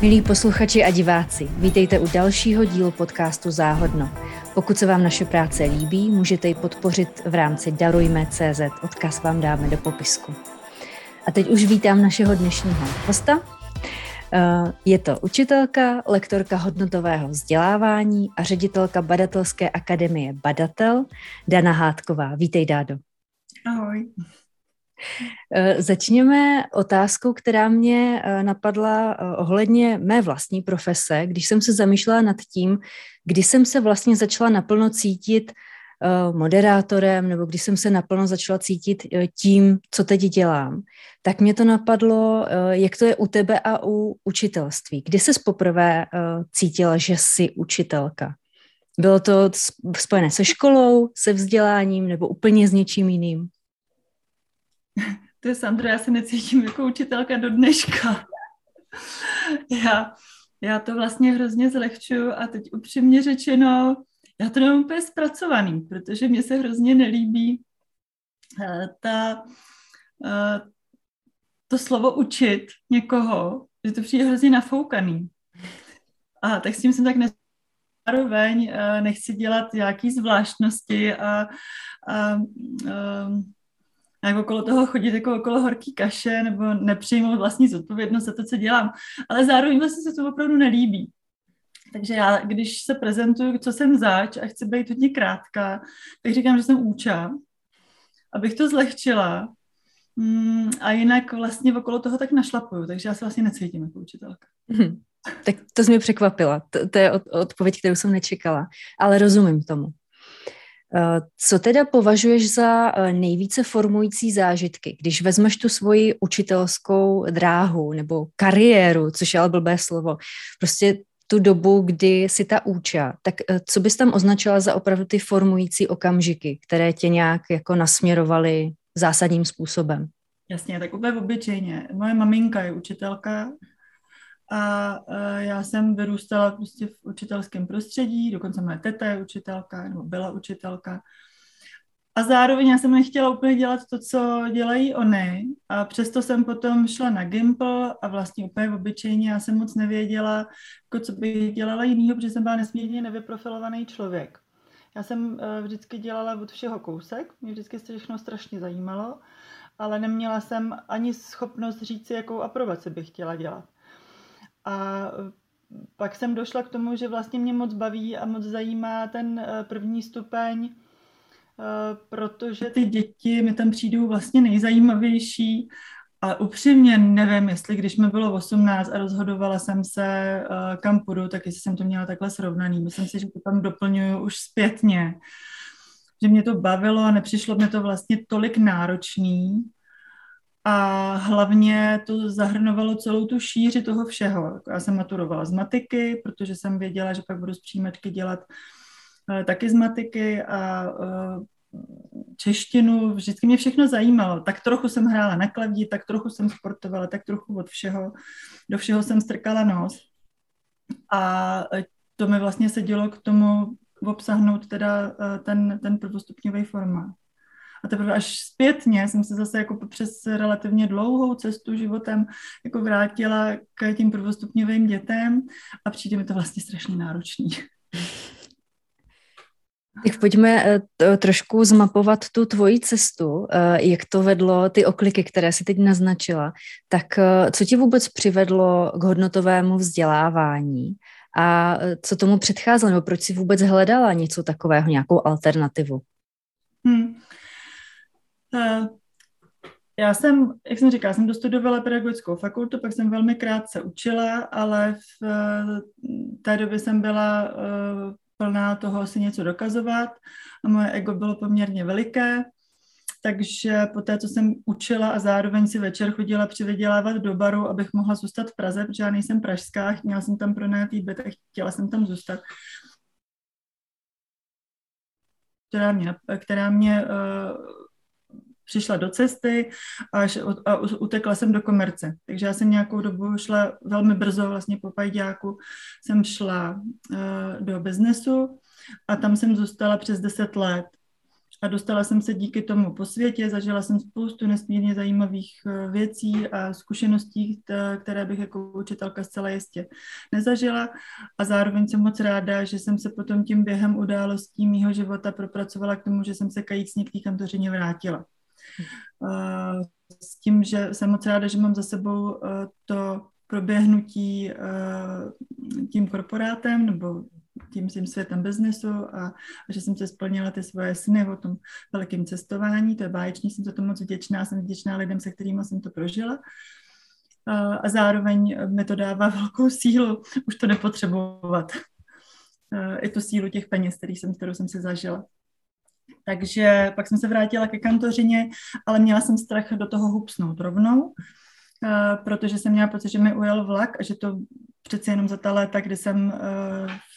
Milí posluchači a diváci, vítejte u dalšího dílu podcastu Záhodno. Pokud se vám naše práce líbí, můžete ji podpořit v rámci Darujme.cz. Odkaz vám dáme do popisku. A teď už vítám našeho dnešního hosta. Eh, je to učitelka, lektorka hodnotového vzdělávání a ředitelka Badatelské akademie Badatel, Dana Hátková. Vítej, Dádo. Ahoj. Eh, začněme otázkou, která mě eh, napadla eh, ohledně mé vlastní profese, když jsem se zamýšlela nad tím, kdy jsem se vlastně začala naplno cítit moderátorem, nebo když jsem se naplno začala cítit tím, co teď dělám, tak mě to napadlo, jak to je u tebe a u učitelství. Kdy jsi poprvé cítila, že jsi učitelka? Bylo to spojené se školou, se vzděláním nebo úplně s něčím jiným? To je Sandra, já se necítím jako učitelka do dneška. Já, já to vlastně hrozně zlehčuju a teď upřímně řečeno, já to nemám úplně zpracovaný, protože mě se hrozně nelíbí uh, ta, uh, to slovo učit někoho, že to přijde hrozně nafoukaný. A tak s tím jsem tak nes zároveň uh, nechci dělat nějaký zvláštnosti a, a uh, jak okolo toho chodit jako okolo horký kaše nebo nepřijmout vlastní zodpovědnost za to, co dělám. Ale zároveň vlastně se to opravdu nelíbí. Takže já, když se prezentuju, co jsem zač a chci být hodně krátká, tak říkám, že jsem úča, abych to zlehčila. Mm, a jinak vlastně okolo toho tak našlapuju, takže já se vlastně necítím jako učitelka. Hmm. Tak to jsi mě překvapila. To, to je odpověď, kterou jsem nečekala. Ale rozumím tomu. Eh, co teda považuješ za eh, nejvíce formující zážitky, když vezmeš tu svoji učitelskou dráhu nebo kariéru, což je ale blbé slovo, prostě tu dobu, kdy si ta úča, tak eh, co bys tam označila za opravdu ty formující okamžiky, které tě nějak jako nasměrovaly zásadním způsobem? Jasně, tak úplně obyčejně. Moje maminka je učitelka, a uh, já jsem vyrůstala prostě v učitelském prostředí, dokonce moje teta je učitelka, nebo byla učitelka. A zároveň já jsem nechtěla úplně dělat to, co dělají oni. A přesto jsem potom šla na Gimple a vlastně úplně obyčejně já jsem moc nevěděla, jako co bych dělala jinýho, protože jsem byla nesmírně nevyprofilovaný člověk. Já jsem uh, vždycky dělala od všeho kousek, mě vždycky se všechno strašně zajímalo, ale neměla jsem ani schopnost říct si, jakou aprobaci bych chtěla dělat. A e, pak jsem došla k tomu, že vlastně mě moc baví a moc zajímá ten e, první stupeň, e, protože ty děti mi tam přijdou vlastně nejzajímavější a upřímně nevím, jestli když mi bylo 18 a rozhodovala jsem se, kam půjdu, tak jestli jsem to měla takhle srovnaný. Myslím si, že to tam doplňuju už zpětně. Že mě to bavilo a nepřišlo mi to vlastně tolik náročný, a hlavně to zahrnovalo celou tu šíři toho všeho. Já jsem maturovala z matiky, protože jsem věděla, že pak budu z příjmečky dělat uh, taky z matiky a uh, češtinu, vždycky mě všechno zajímalo. Tak trochu jsem hrála na klaví, tak trochu jsem sportovala, tak trochu od všeho, do všeho jsem strkala nos. A eh, to mi vlastně se dělo k tomu obsahnout teda ten, ten prvostupňový formát. A teprve až zpětně jsem se zase jako přes relativně dlouhou cestu životem jako vrátila k tím prvostupňovým dětem a přijde mi to vlastně strašně náročný. Tak pojďme eh, trošku zmapovat tu tvoji cestu, eh, jak to vedlo, ty okliky, které si teď naznačila. Tak eh, co ti vůbec přivedlo k hodnotovému vzdělávání a co tomu předcházelo, nebo proč si vůbec hledala něco takového, nějakou alternativu? Hmm. Eh, já jsem, jak jsem říkala, jsem dostudovala pedagogickou fakultu, pak jsem velmi krátce učila, ale v eh, té době jsem byla eh, plná toho si něco dokazovat a moje ego bylo poměrně veliké, takže po té, co jsem učila a zároveň si večer chodila přivydělávat do baru, abych mohla zůstat v Praze, protože já nejsem pražská, měla jsem tam pronajatý byt a chtěla jsem tam zůstat, která mě, která mě uh, přišla do cesty až, a utekla jsem do komerce. Takže já jsem nějakou dobu šla velmi brzo, vlastně po pajďáku jsem šla uh, do biznesu a tam jsem zůstala přes 10 let. a dostala jsem se díky tomu po světě, zažila jsem spoustu nesmírně zajímavých eh, věcí a zkušeností, které bych jako učitelka zcela jistě nezažila a zároveň jsem moc ráda, že jsem se potom tím během událostí mýho života propracovala k tomu, že jsem se kajícně k té kantořině vrátila. Eh, s tím, že jsem moc ráda, že mám za sebou eh, to proběhnutí tím korporátem nebo tím svým světem biznesu a, a že jsem se splnila ty svoje sny o tom velkém cestování. To je báječný, jsem za to moc vděčná, jsem vděčná lidem, se kterými jsem to prožila. A, a zároveň mi to dává velkou sílu už to nepotřebovat. I tu sílu těch peněz, který jsem, kterou jsem si zažila. Takže pak jsem se vrátila ke kantořině, ale měla jsem strach do toho hupsnout rovnou, protože jsem měla pocit, že mi ujel vlak a že to přeci jenom za ta léta, kdy jsem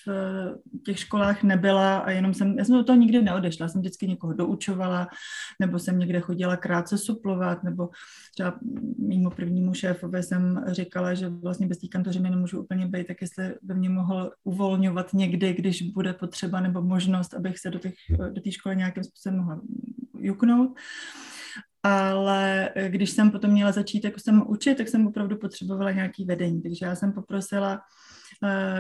v těch školách nebyla a jenom jsem, já jsem do toho nikdy neodešla, jsem vždycky někoho doučovala, nebo jsem někde chodila krátce suplovat, nebo třeba mýmu prvnímu šéfovi jsem říkala, že vlastně bez té kantořiny nemůžu úplně být, tak jestli by mě mohl uvolňovat někdy, když bude potřeba nebo možnost, abych se do, těch, do té školy nějakým způsobem mohla juknout. Ale když jsem potom měla začít jako jsem učit, tak jsem opravdu potřebovala nějaký vedení, takže já jsem poprosila Eh,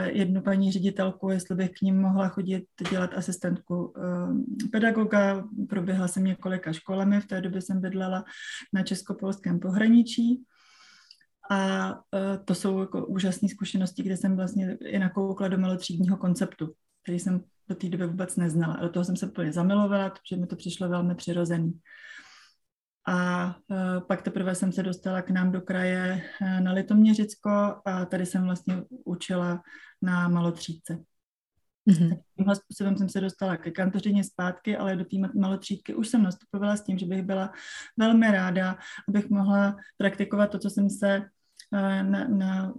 jednu paní ředitelku, jestli bych k ním mohla chodit dělat asistentku eh, pedagoga. Proběhla jsem několika školami, v té době jsem bydlela na českopolském pohraničí. A eh, to jsou jako úžasné zkušenosti, kde jsem vlastně i nakoukla do malotřídního konceptu, který jsem do té doby vůbec neznala. Do toho jsem se úplně zamilovala, protože mi to přišlo velmi přirozený. A uh, pak teprve jsem se dostala k nám do kraje uh, na Litoměřicko a tady jsem vlastně učila na malotřídce. Mm-hmm. Tímhle způsobem jsem se dostala ke kantořině zpátky, ale do té malotřídky už jsem nastupovala s tím, že bych byla velmi ráda, abych mohla praktikovat to, co jsem se uh, na, na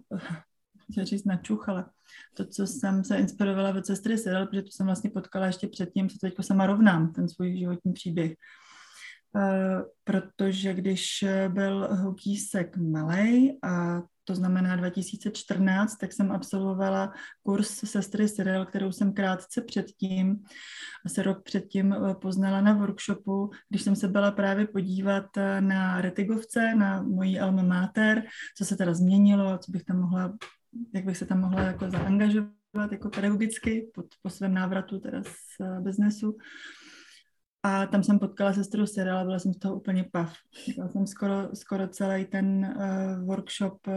říct, načuchala. To, co jsem se inspirovala od sestry Cyril, protože to jsem vlastně potkala ještě předtím, co teď sama rovnám, ten svůj životní příběh. Eh, protože když byl Houkísek malej a to znamená 2014, tak jsem absolvovala kurz sestry Cyril, kterou jsem krátce předtím, asi rok předtím eh, poznala na workshopu, když jsem se byla právě podívat eh, na Retigovce, na mojí alma mater, co se teda změnilo, co bych tam mohla, jak bych se tam mohla jako zaangažovat jako pedagogicky po, po svém návratu teda z biznesu. A tam jsem potkala sestru Cyril a byla jsem z toho úplně pav. Byla jsem skoro, skoro celý ten uh, workshop, uh,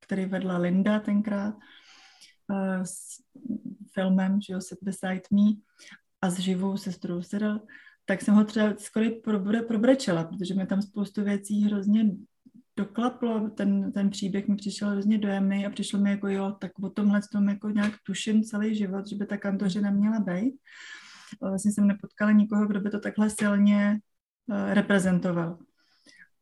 který vedla Linda tenkrát uh, s filmem, že jo, Sit Beside Me a s živou sestrou Cyril, tak jsem ho třeba skoro probre, probrečela, protože mi tam spoustu věcí hrozně doklaplo, ten, ten příběh mi přišel hrozně dojemný a přišlo mi jako jo, tak o tomhle tom jako nějak tuším celý život, že by ta kantořina měla být vlastně jsem nepotkala nikoho, kdo by to takhle silně eh, reprezentoval.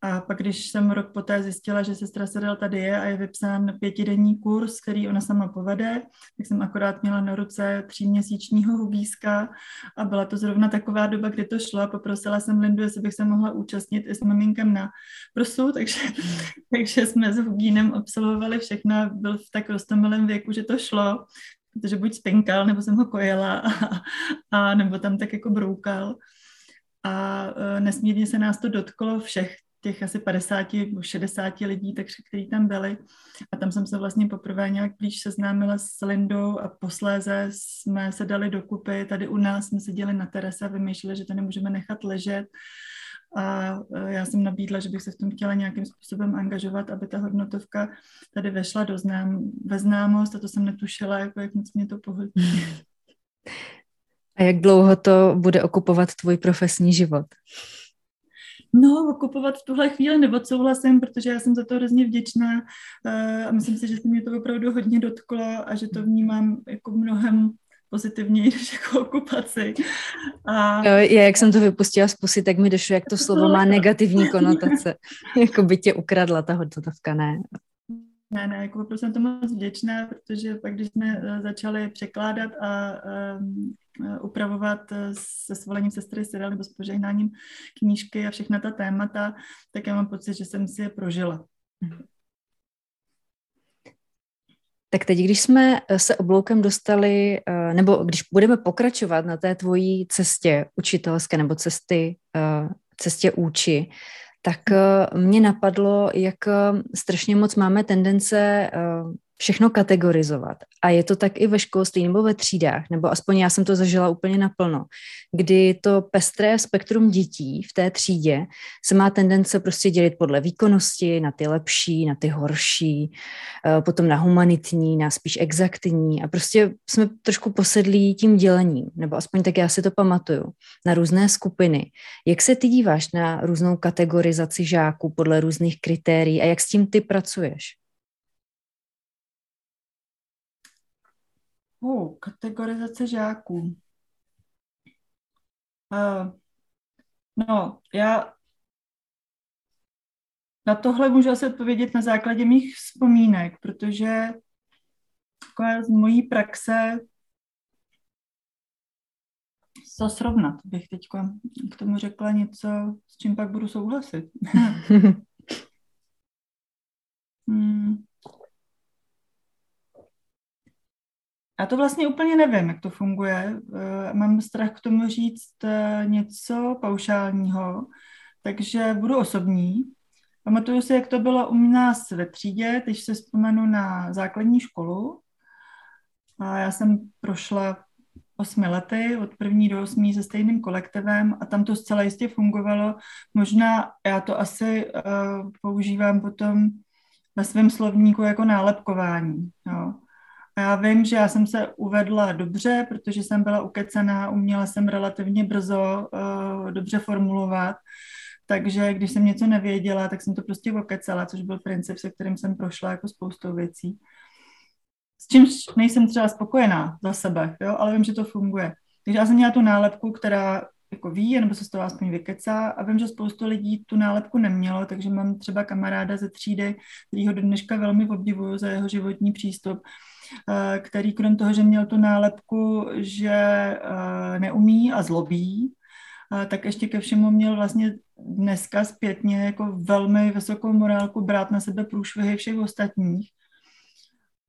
A pak, když jsem rok poté zjistila, že sestra Sedel tady je a je vypsán pětidenní kurz, který ona sama povede, tak jsem akorát měla na ruce tříměsíčního hubíska a byla to zrovna taková doba, kdy to šlo a poprosila jsem Lindu, jestli bych se mohla účastnit i s maminkem na prosu, takže, takže jsme s Hubínem absolvovali všechno, byl v tak rostomilém věku, že to šlo protože buď spinkal, nebo jsem ho kojela, a, a nebo tam tak jako broukal. A uh, nesmírně se nás to dotklo všech těch asi 50, 60 lidí, takže, kteří tam byli. A tam jsem se vlastně poprvé nějak blíž seznámila s Lindou a posléze jsme se dali dokupy. Tady u nás jsme seděli na terase a vymýšleli, že to nemůžeme nechat ležet a e, já jsem nabídla, že bych se v tom chtěla nějakým způsobem angažovat, aby ta hodnotovka tady vešla do znám, ve známost a to jsem netušila, jako jak moc mě to pohltí. A jak dlouho to bude okupovat tvůj profesní život? No, okupovat v tuhle chvíli nebo souhlasím, protože já jsem za to hrozně vděčná e, a myslím si, že se mě to opravdu hodně dotklo a že to vnímám jako mnohem pozitivněji než jako okupaci. A... Já, jak jsem to vypustila z pusy, tak mi došlo, jak to slovo má negativní konotace. jako by tě ukradla ta hodnotovka, ne? Ne, ne, jako opravdu jsem tomu moc vděčná, protože pak, když jsme eh, začali překládat a um, upravovat eh, se svolením sestry Cyril nebo s požehnáním knížky a všechna ta témata, tak já mám pocit, že jsem si je prožila. Tak teď, když jsme eh, se obloukem dostali eh, nebo když budeme pokračovat na té tvojí cestě učitelské nebo cesty, cestě úči, tak mě napadlo, jak strašně moc máme tendence všechno kategorizovat. A je to tak i ve školství nebo ve třídách, nebo aspoň já jsem to zažila úplně naplno, kdy to pestré spektrum dětí v té třídě se má tendence prostě dělit podle výkonnosti, na ty lepší, na ty horší, eh, potom na humanitní, na spíš exaktní a prostě jsme trošku posedlí tím dělením, nebo aspoň tak já si to pamatuju, na různé skupiny. Jak se ty díváš na různou kategorizaci žáků podle různých kritérií a jak s tím ty pracuješ? Uh, kategorizace žáků. Uh, no, já na tohle můžu asi odpovědět na základě mých vzpomínek, protože z mojí praxe co srovnat, bych teď k tomu řekla něco, s čím pak budu souhlasit. hmm. Já to vlastně úplně nevím, jak to funguje. Eh, mám strach k tomu říct eh, něco paušálního, takže budu osobní. Pamatuju si, jak to bylo u nás ve třídě, když se vzpomenu na základní školu. A já jsem prošla osmi lety, od první do osmí se stejným kolektivem a tam to zcela jistě fungovalo. Možná já to asi uh, používám potom ve svém slovníku jako nálepkování. Jo. Já vím, že já jsem se uvedla dobře, protože jsem byla ukecená, uměla jsem relativně brzo uh, dobře formulovat, takže když jsem něco nevěděla, tak jsem to prostě okecala, což byl princip, se kterým jsem prošla jako spoustou věcí. S čímž nejsem třeba spokojená za sebe, jo? ale vím, že to funguje. Takže já jsem měla tu nálepku, která jako ví, nebo se z toho aspoň vykecá a vím, že spoustu lidí tu nálepku nemělo, takže mám třeba kamaráda ze třídy, který ho do dneška velmi obdivuju za jeho životní přístup, který krom toho, že měl tu nálepku, že eh, neumí a zlobí, eh, tak ještě ke všemu měl vlastně dneska zpětně jako velmi vysokou morálku brát na sebe průšvihy všech ostatních.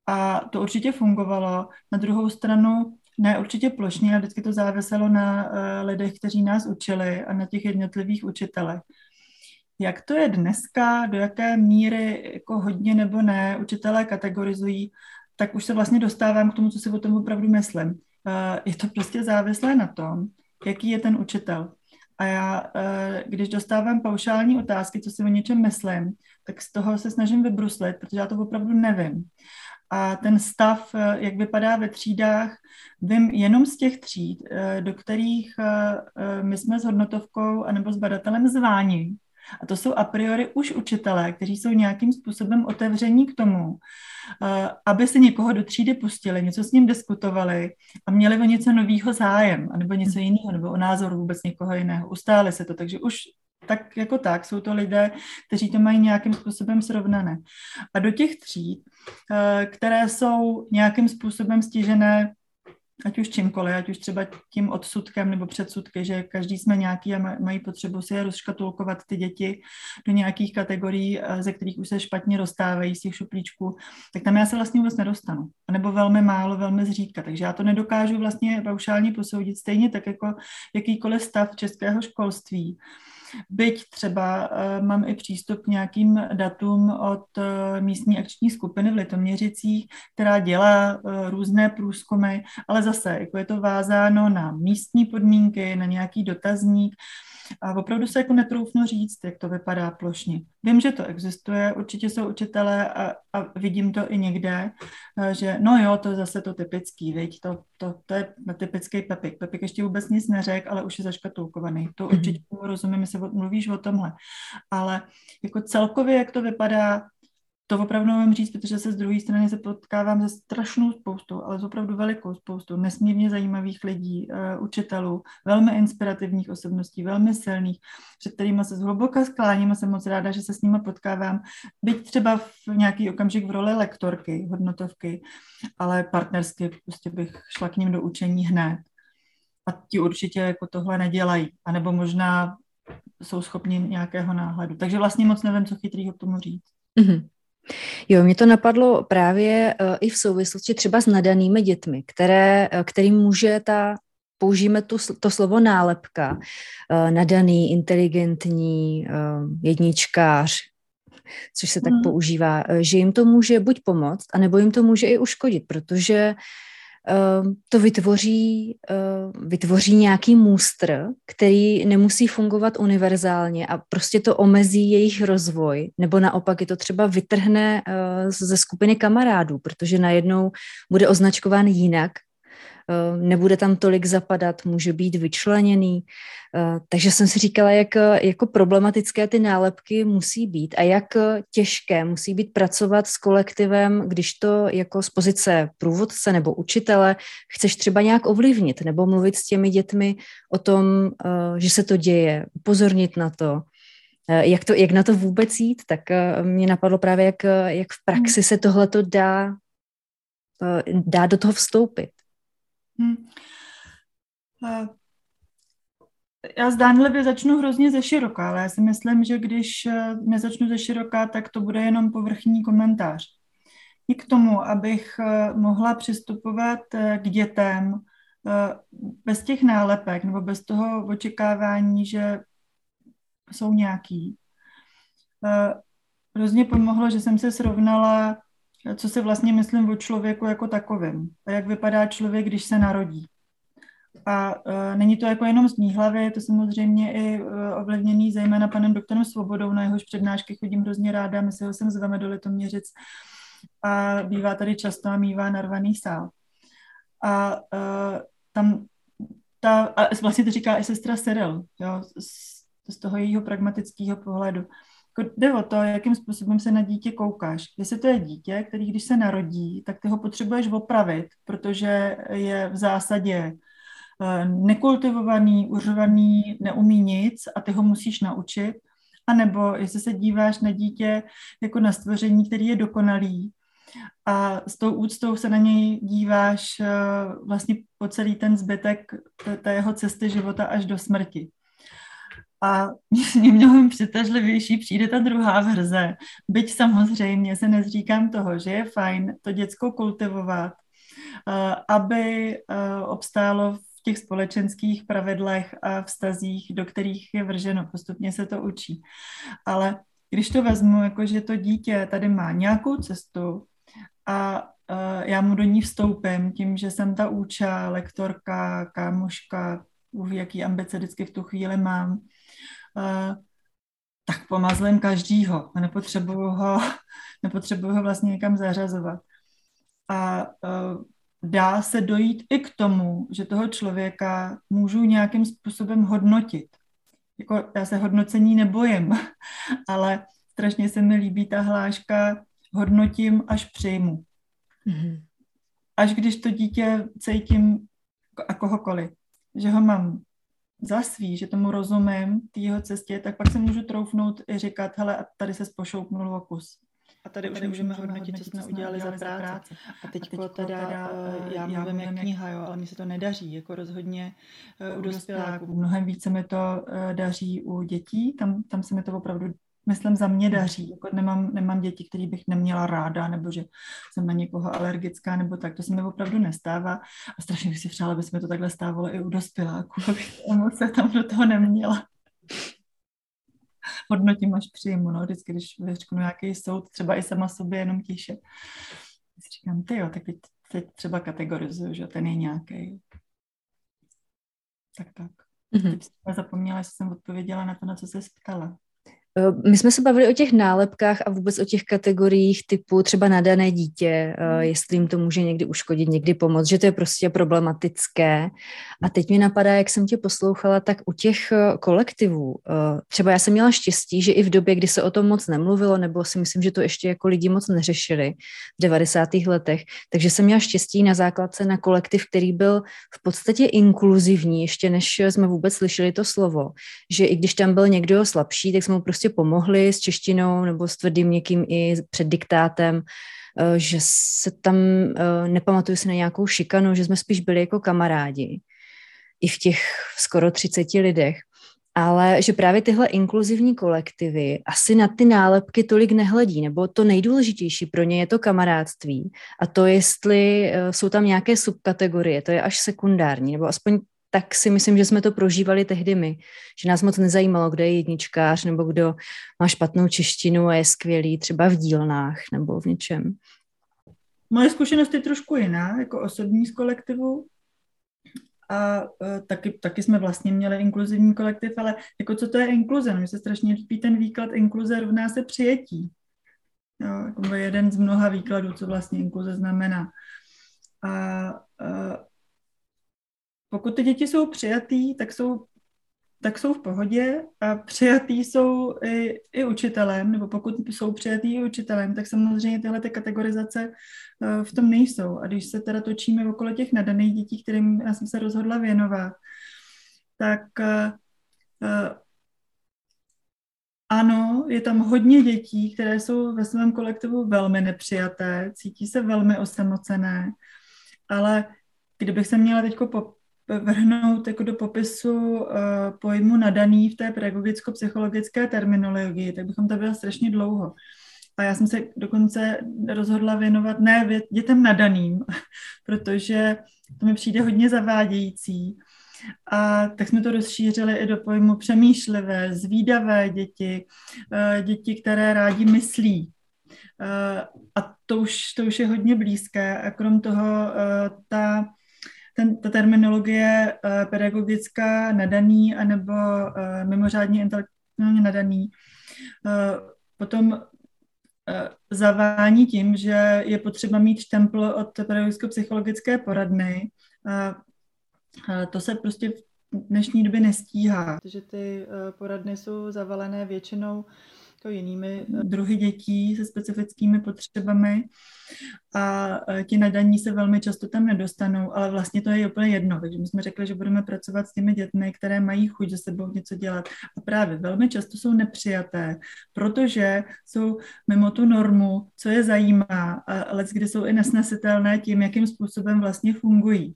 A to určitě fungovalo. Na druhou stranu ne určitě plošně, a vždycky to záviselo na lidech, kteří nás učili a na těch jednotlivých učitelech. Jak to je dneska, do jaké míry jako hodně nebo ne učitelé kategorizují, tak už se vlastně dostávám k tomu, co si o tom opravdu myslím. Eh, je to prostě závislé na tom, jaký je ten učitel. A já, eh, když dostávám paušální otázky, co si o něčem myslím, tak z toho se snažím vybruslit, protože já to opravdu nevím. A ten stav, eh, jak vypadá ve třídách, vím jenom z těch tříd, do kterých my jsme s hodnotovkou anebo s badatelem zváni. A to jsou a priori už učitelé, kteří jsou nějakým způsobem otevření k tomu, eh, aby se někoho do třídy pustili, něco s ním diskutovali a měli o něco nového zájem, nebo něco jiného, nebo o názor vůbec někoho jiného. Ustáli se to, takže už tak jako tak jsou to lidé, kteří to mají nějakým způsobem srovnané. A do těch tříd, eh, které jsou nějakým způsobem stižené ať už čímkoliv, ať už třeba tím odsudkem nebo předsudky, že každý jsme nějaký a mají potřebu si je rozškatulkovat ty děti do nějakých kategorií, eh, ze kterých už se špatně dostávají z těch šuplíčků, tak tam já se vlastně vůbec nedostanu. Nebo velmi málo, velmi zřídka. Takže já to nedokážu vlastně paušálně posoudit stejně tak jako jakýkoliv stav českého školství. Byť třeba uh, mám i přístup k nějakým datům od uh, místní akční skupiny v Litoměřicích, která dělá uh, různé průzkumy, ale zase jako je to vázáno na místní podmínky, na nějaký dotazník a opravdu se jako netroufnu říct, jak to vypadá plošně. Vím, že to existuje, určitě jsou učitelé a, a vidím to i někde, eh, že no jo, to je zase to typický, viď? To, to, to je typický Pepik. Pepik ještě vůbec nic neřekl, ale už je zaškatulkovaný. To mhm. určitě mm-hmm. rozumím, jestli mluvíš o tomhle. Ale jako celkově, jak to vypadá, to opravdu můžu říct, protože se z druhé strany se potkávám se strašnou spoustou, ale opravdu velikou spoustou nesmírně zajímavých lidí, uh, učitelů, velmi inspirativních osobností, velmi silných, před kterými se zhluboka skláním a jsem moc ráda, že se s nimi potkávám, byť třeba v nějaký okamžik v roli lektorky, hodnotovky, ale partnersky prostě bych šla k ním do učení hned. A ti určitě jako tohle nedělají, anebo možná jsou schopni nějakého náhledu. Takže vlastně moc nevím, co chytrýho k tomu říct. Mm-hmm. Jo, mě to napadlo právě uh, i v souvislosti třeba s nadanými dětmi, které, uh, kterým může ta použijeme tu, to slovo nálepka, uh, nadaný, inteligentní, jedničkář, což se tak hmm. používá, že jim to může buď pomoct, anebo jim to může i uškodit, protože to vytvoří, ehm, vytvoří nějaký můstr, který nemusí fungovat univerzálně a prostě to omezí jejich rozvoj, nebo naopak je to třeba vytrhne ehm, ze skupiny kamarádů, protože najednou bude označkován jinak. Eh, nebude tam tolik zapadat, může být vyčleněný. Eh, takže jsem si říkala, jak jako problematické ty nálepky musí být a jak těžké musí být pracovat s kolektivem, když to jako z pozice průvodce nebo učitele chceš třeba nějak ovlivnit nebo mluvit s těmi dětmi o tom, eh, že se to děje, upozornit na to. Jak, to, jak na to vůbec jít, tak mě napadlo právě, jak, jak v praxi se tohleto dá, dá do toho vstoupit. Hmm. Já zdánlivě začnu hrozně ze široka, ale já si myslím, že když eh, nezačnu ze široka, tak to bude jenom povrchní komentář. I k tomu, abych eh, mohla přistupovat k dětem bez těch nálepek nebo bez toho očekávání, že jsou nějaký. Hrozně pomohlo, že jsem se srovnala co si vlastně myslím o člověku jako takovém a jak vypadá člověk, když se narodí. A uh, není to jako jenom z mý hlavy, je to samozřejmě i uh, ovlivněný zejména panem doktorem Svobodou, na jehož přednášky chodím hrozně ráda, my si ho sem zveme do Litoměřic a bývá tady často a mývá narvaný sál. A uh, tam ta, a vlastně to říká i sestra Cyril, jo, z, z toho jejího pragmatického pohledu. Jde o to, jakým způsobem se na dítě koukáš. Jestli to je dítě, který když se narodí, tak ty ho potřebuješ opravit, protože je v zásadě eh, nekultivovaný, uřovaný, neumí nic a ty ho musíš naučit. A nebo jestli se díváš na dítě jako na stvoření, který je dokonalý a s tou úctou se na něj díváš eh, vlastně po celý ten zbytek té jeho cesty života až do smrti. A mě mnohem přitažlivější přijde ta druhá verze. Byť samozřejmě se nezříkám toho, že je fajn to děcko kultivovat, eh, aby eh, obstálo v těch společenských pravidlech a vztazích, do kterých je vrženo. Postupně se to učí. Ale když to vezmu, jako že to dítě tady má nějakou cestu a eh, já mu do ní vstoupím tím, že jsem ta úča, lektorka, kámoška, jaký ambice vždycky v tu chvíli mám, tak pomazlím každýho. Nepotřebuju ho, nepotřebuju ho vlastně někam zařazovat. A e, dá se dojít i k tomu, že toho člověka můžu nějakým způsobem hodnotit. Jako já se hodnocení nebojím, ale strašně se mi líbí ta hláška hodnotím, až přijmu. Mm-hmm. Až když to dítě cítím a kohokoliv, že ho mám za svý, že tomu rozumím, té jeho cestě, tak pak se můžu troufnout i říkat, hele, a tady se spošoupnul o kus. A tady, tady už můžeme hodnotit, co jsme udělali za práci. A teď teda, teda eh, já mluvím jak kniha, jo, ale mi se to nedaří, jako rozhodně uh, u dospěláků. Mnohem více mi to daří u dětí, tam, tam se mi to opravdu myslím, za mě daří. Jako nemám, nemám děti, které bych neměla ráda, nebo že jsem na někoho alergická, nebo tak. To se mi opravdu nestává. A strašně bych si přála, aby se mi to takhle stávalo i u dospěláků, abych emoce tam do toho neměla. Hodnotím až přijmu, no, vždycky, když vyřknu nějaký soud, třeba i sama sobě jenom tiše. Si říkám, ty jo, tak teď, teď třeba kategorizuju, že ten je nějaký. Tak tak. Mm-hmm. Teď jsem zapomněla, že jsem odpověděla na to, na co se ptala. Eh, my jsme se bavili o těch nálepkách a vůbec o těch kategoriích typu třeba nadané dítě, eh, hmm. jestli jim to může někdy uškodit, někdy pomoct, že to je prostě problematické. A teď mi napadá, jak jsem tě poslouchala, tak u těch eh, kolektivů, třeba já jsem měla štěstí, že i v době, kdy se o tom moc nemluvilo, nebo si myslím, že to ještě jako lidi moc neřešili v 90. letech, takže jsem měla štěstí na základce na kolektiv, který byl v podstatě inkluzivní, ještě než jsme vůbec slyšeli to slovo, že i když tam byl někdo slabší, tak jsme mu prostě prostě pomohli s češtinou nebo s tvrdým někým i před diktátem, eh, že se tam, eh, nepamatuju si na nějakou šikanu, že jsme spíš byli jako kamarádi i v těch skoro 30 lidech. ale že právě tyhle inkluzivní kolektivy asi na ty nálepky tolik nehledí, nebo to nejdůležitější pro ně je to kamarádství a to, jestli eh, jsou tam nějaké subkategorie, to je až sekundární, nebo aspoň tak si myslím, že jsme to prožívali tehdy my, že nás moc nezajímalo, kdo je jedničkář, nebo kdo má špatnou češtinu a je skvělý třeba v dílnách nebo v něčem. Moje zkušenost je trošku jiná, jako osobní z kolektivu. A uh, taky, taky jsme vlastně měli inkluzivní kolektiv, ale jako co to je inkluze? No, se strašně líbí ten výklad inkluze rovná se přijetí. Jo, jako jeden z mnoha výkladů, co vlastně inkluze znamená. A uh, pokud ty děti jsou přijatý, tak jsou, tak jsou v pohodě a přijatý jsou i, i učitelem, nebo pokud jsou přijatý i učitelem, tak samozřejmě tyhle ty kategorizace uh, v tom nejsou. A když se teda točíme okolo těch nadaných dětí, kterým já jsem se rozhodla věnovat, tak uh, uh, ano, je tam hodně dětí, které jsou ve svém kolektivu velmi nepřijaté, cítí se velmi osamocené, ale kdybych se měla teď vrhnout jako do popisu uh, pojmu nadaný v té pedagogicko-psychologické terminologii, tak bychom to bylo strašně dlouho. A já jsem se dokonce rozhodla věnovat ne dětem nadaným, protože to mi přijde hodně zavádějící. A tak jsme to rozšířili i do pojmu přemýšlivé, zvídavé děti, uh, děti, které rádi myslí. Uh, a to už, to už je hodně blízké. A krom toho ta ten, ta terminologie uh, pedagogická nadaný anebo uh, mimořádně intelektuálně nadaný uh, potom zavání tím, že je potřeba mít štempl od pedagogicko-psychologické poradny. To se prostě v dnešní době nestíhá, protože ty poradny jsou zavalené většinou jako jinými druhy dětí se specifickými potřebami a e, ti nadaní se velmi často tam nedostanou, ale vlastně to je úplně jedno. Takže my jsme řekli, že budeme pracovat s těmi dětmi, které mají chuť se sebou něco dělat a právě velmi často jsou nepřijaté, protože jsou mimo tu normu, co je zajímá, ale kdy jsou i nesnesitelné tím, jakým způsobem vlastně fungují.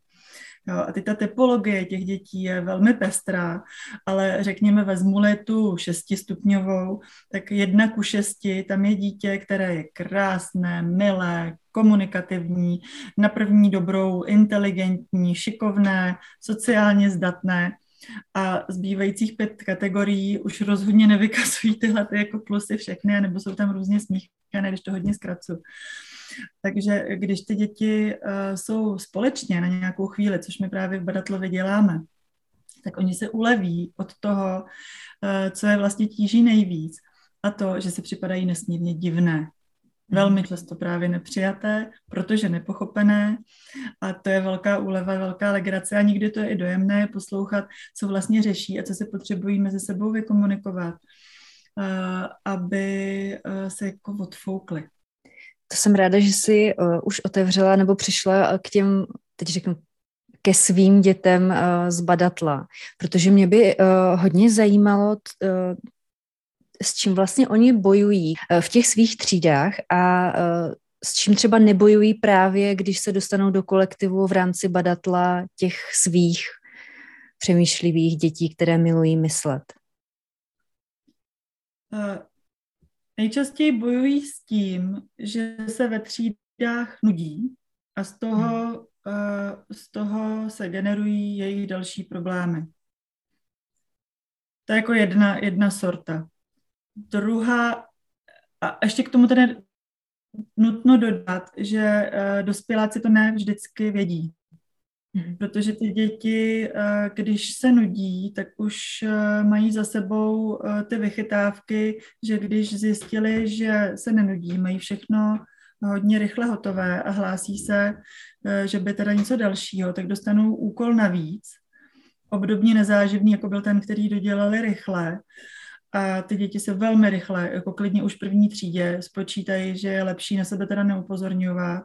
Jo, a teď ta typologie těch dětí je velmi pestrá, ale řekněme, vezmu-li tu šestistupňovou, tak jedna ku šesti, tam je dítě, které je krásné, milé, komunikativní, na první dobrou, inteligentní, šikovné, sociálně zdatné a zbývajících pět kategorií už rozhodně nevykazují tyhle ty jako plusy všechny, nebo jsou tam různě smíchané, když to hodně zkracuju. Takže když ty děti uh, jsou společně na nějakou chvíli, což my právě v Badatlově děláme, tak oni se uleví od toho, uh, co je vlastně tíží nejvíc. A to, že se připadají nesmírně divné. Velmi často právě nepřijaté, protože nepochopené a to je velká úleva, velká legrace a někdy to je i dojemné poslouchat, co vlastně řeší a co se potřebují mezi sebou vykomunikovat, uh, aby se jako odfoukli to jsem ráda, že jsi uh, už otevřela nebo přišla k těm, teď řeknu, ke svým dětem uh, z Badatla, protože mě by uh, hodně zajímalo, t, uh, s čím vlastně oni bojují uh, v těch svých třídách a uh, s čím třeba nebojují právě, když se dostanou do kolektivu v rámci Badatla těch svých přemýšlivých dětí, které milují myslet. Nejčastěji bojují s tím, že se ve třídách nudí a z toho, uh, z toho se generují jejich další problémy. To je jako jedna, jedna sorta. Druhá, a ještě k tomu tedy nutno dodat, že uh, dospěláci to ne vždycky vědí. Mhm. Protože ty děti, eh, když se nudí, tak už eh, mají za sebou eh, ty vychytávky, že když zjistili, že se nenudí, mají všechno hodně rychle hotové a hlásí se, že by teda něco dalšího, tak dostanou úkol navíc, obdobně nezáživný, jako byl ten, který dodělali rychle. A ty děti se velmi rychle, jako klidně už v první třídě, spočítají, že je lepší na sebe teda neupozorňovat.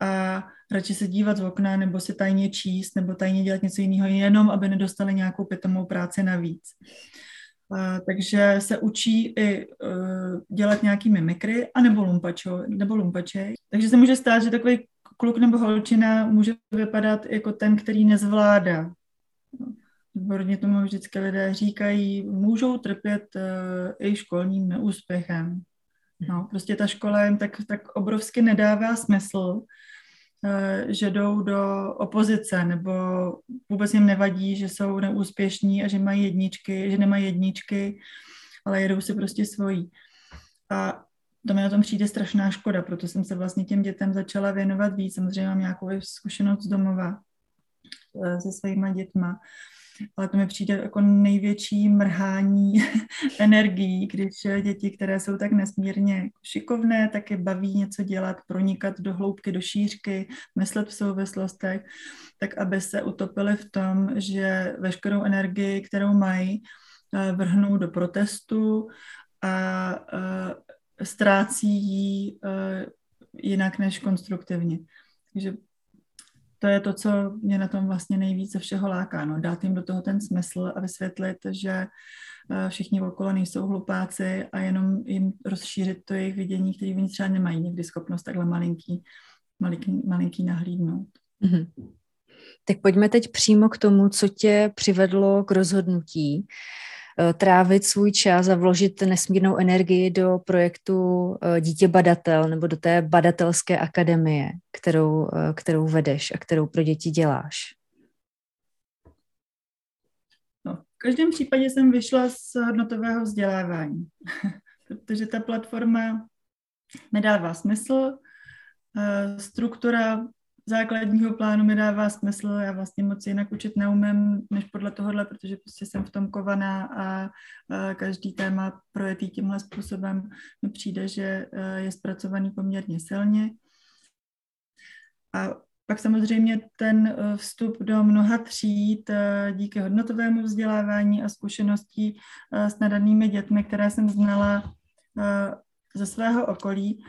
A radši se dívat z okna nebo si tajně číst nebo tajně dělat něco jiného, jenom aby nedostali nějakou pitomou práci navíc. Uh, takže se učí i uh, dělat nějaký mimikry a nebo, lumpačo, nebo lumpačej. Takže se může stát, že takový kluk nebo holčina může vypadat jako ten, který nezvládá Výborně tomu vždycky lidé říkají, můžou trpět uh, i školním neúspěchem. No, prostě ta škola jim tak, tak obrovsky nedává smysl, že jdou do opozice, nebo vůbec jim nevadí, že jsou neúspěšní a že mají jedničky, že nemají jedničky, ale jedou si prostě svojí. A to mi na tom přijde strašná škoda, proto jsem se vlastně těm dětem začala věnovat víc. Samozřejmě mám nějakou zkušenost z domova eh, se svýma dětma, ale to mi přijde jako největší mrhání energií, když děti, které jsou tak nesmírně šikovné, tak je baví něco dělat, pronikat do hloubky, do šířky, myslet v souvislostech, tak aby se utopili v tom, že veškerou energii, kterou mají, eh, vrhnou do protestu a eh, ztrácí ji uh, jinak než konstruktivně. Takže to je to, co mě na tom vlastně nejvíce všeho láká. No, dát jim do toho ten smysl a vysvětlit, že uh, všichni okolo nejsou hlupáci a jenom jim rozšířit to jejich vidění, které oni třeba nemají někdy schopnost takhle malinký, malinký, malinký nahlídnout. Mm-hmm. Tak pojďme teď přímo k tomu, co tě přivedlo k rozhodnutí Eh, trávit svůj čas a vložit nesmírnou energii do projektu eh, Dítě badatel nebo do té badatelské akademie, kterou, eh, kterou vedeš a kterou pro děti děláš? No, v každém případě jsem vyšla z hodnotového vzdělávání, protože ta platforma mi dává smysl, struktura základního plánu mi dává smysl. Já vlastně moc jinak učit neumím, než podle tohohle, protože prostě jsem v tom kovaná a, a každý téma projetý tímhle způsobem mi přijde, že e, je zpracovaný poměrně silně. A pak samozřejmě ten e, vstup do mnoha tříd e, díky hodnotovému vzdělávání a zkušeností s nadanými dětmi, které jsem znala ze svého okolí,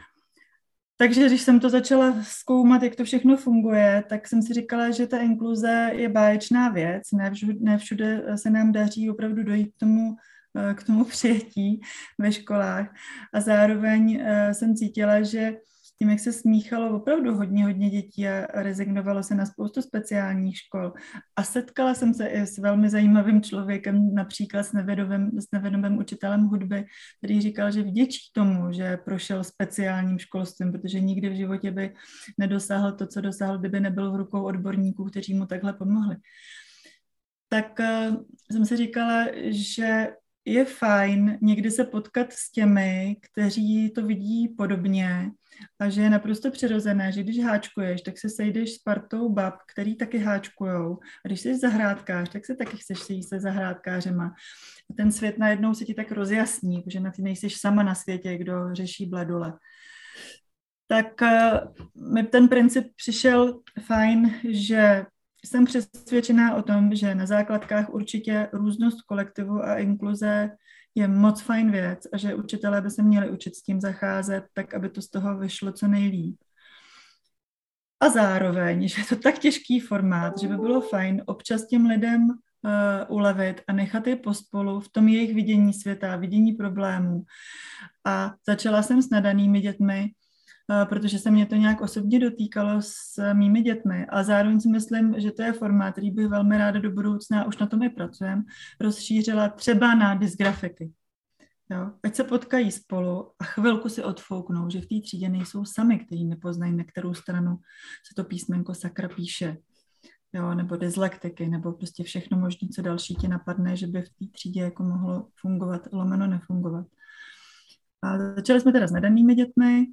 takže když jsem to začala zkoumat, jak to všechno funguje, tak jsem si říkala, že ta inkluze je báječná věc. Ne všude, ne všude se nám daří opravdu dojít k tomu, eh, k tomu přijetí ve školách. A zároveň eh, jsem cítila, že tím, jak se smíchalo opravdu hodně, hodně dětí a rezignovalo se na spoustu speciálních škol. A setkala jsem se i s velmi zajímavým člověkem, například s nevědomým, s nevědomým učitelem hudby, který říkal, že vděčí tomu, že prošel speciálním školstvím, protože nikdy v životě by nedosáhl to, co dosáhl, kdyby nebyl v rukou odborníků, kteří mu takhle pomohli. Tak uh, jsem si říkala, že je fajn někdy se potkat s těmi, kteří to vidí podobně a že je naprosto přirozené, že když háčkuješ, tak se sejdeš s partou bab, který taky háčkujou. A když jsi zahrádkář, tak se taky chceš sejít se zahrádkářema. A ten svět najednou se ti tak rozjasní, protože na ty nejsi sama na světě, kdo řeší bledule. Tak uh, mi ten princip přišel fajn, že jsem přesvědčená o tom, že na základkách určitě různost kolektivu a inkluze je moc fajn věc a že učitelé by se měli učit s tím zacházet tak, aby to z toho vyšlo co nejlíp. A zároveň, že je to tak těžký formát, že by bylo fajn občas těm lidem uh, ulevit a nechat je pospolu v tom jejich vidění světa, vidění problémů. A začala jsem s nadanými dětmi, protože se mě to nějak osobně dotýkalo s mými dětmi a zároveň si myslím, že to je formát, který bych velmi ráda do budoucna, už na tom i pracujem, rozšířila třeba na dysgrafiky. Jo? Ať se potkají spolu a chvilku si odfouknou, že v té třídě nejsou sami, kteří nepoznají, na kterou stranu se to písmenko sakra píše. Jo, nebo dyslektiky, nebo prostě všechno možné, co další ti napadne, že by v té třídě jako mohlo fungovat, lomeno nefungovat. A začali jsme teda s nadanými dětmi,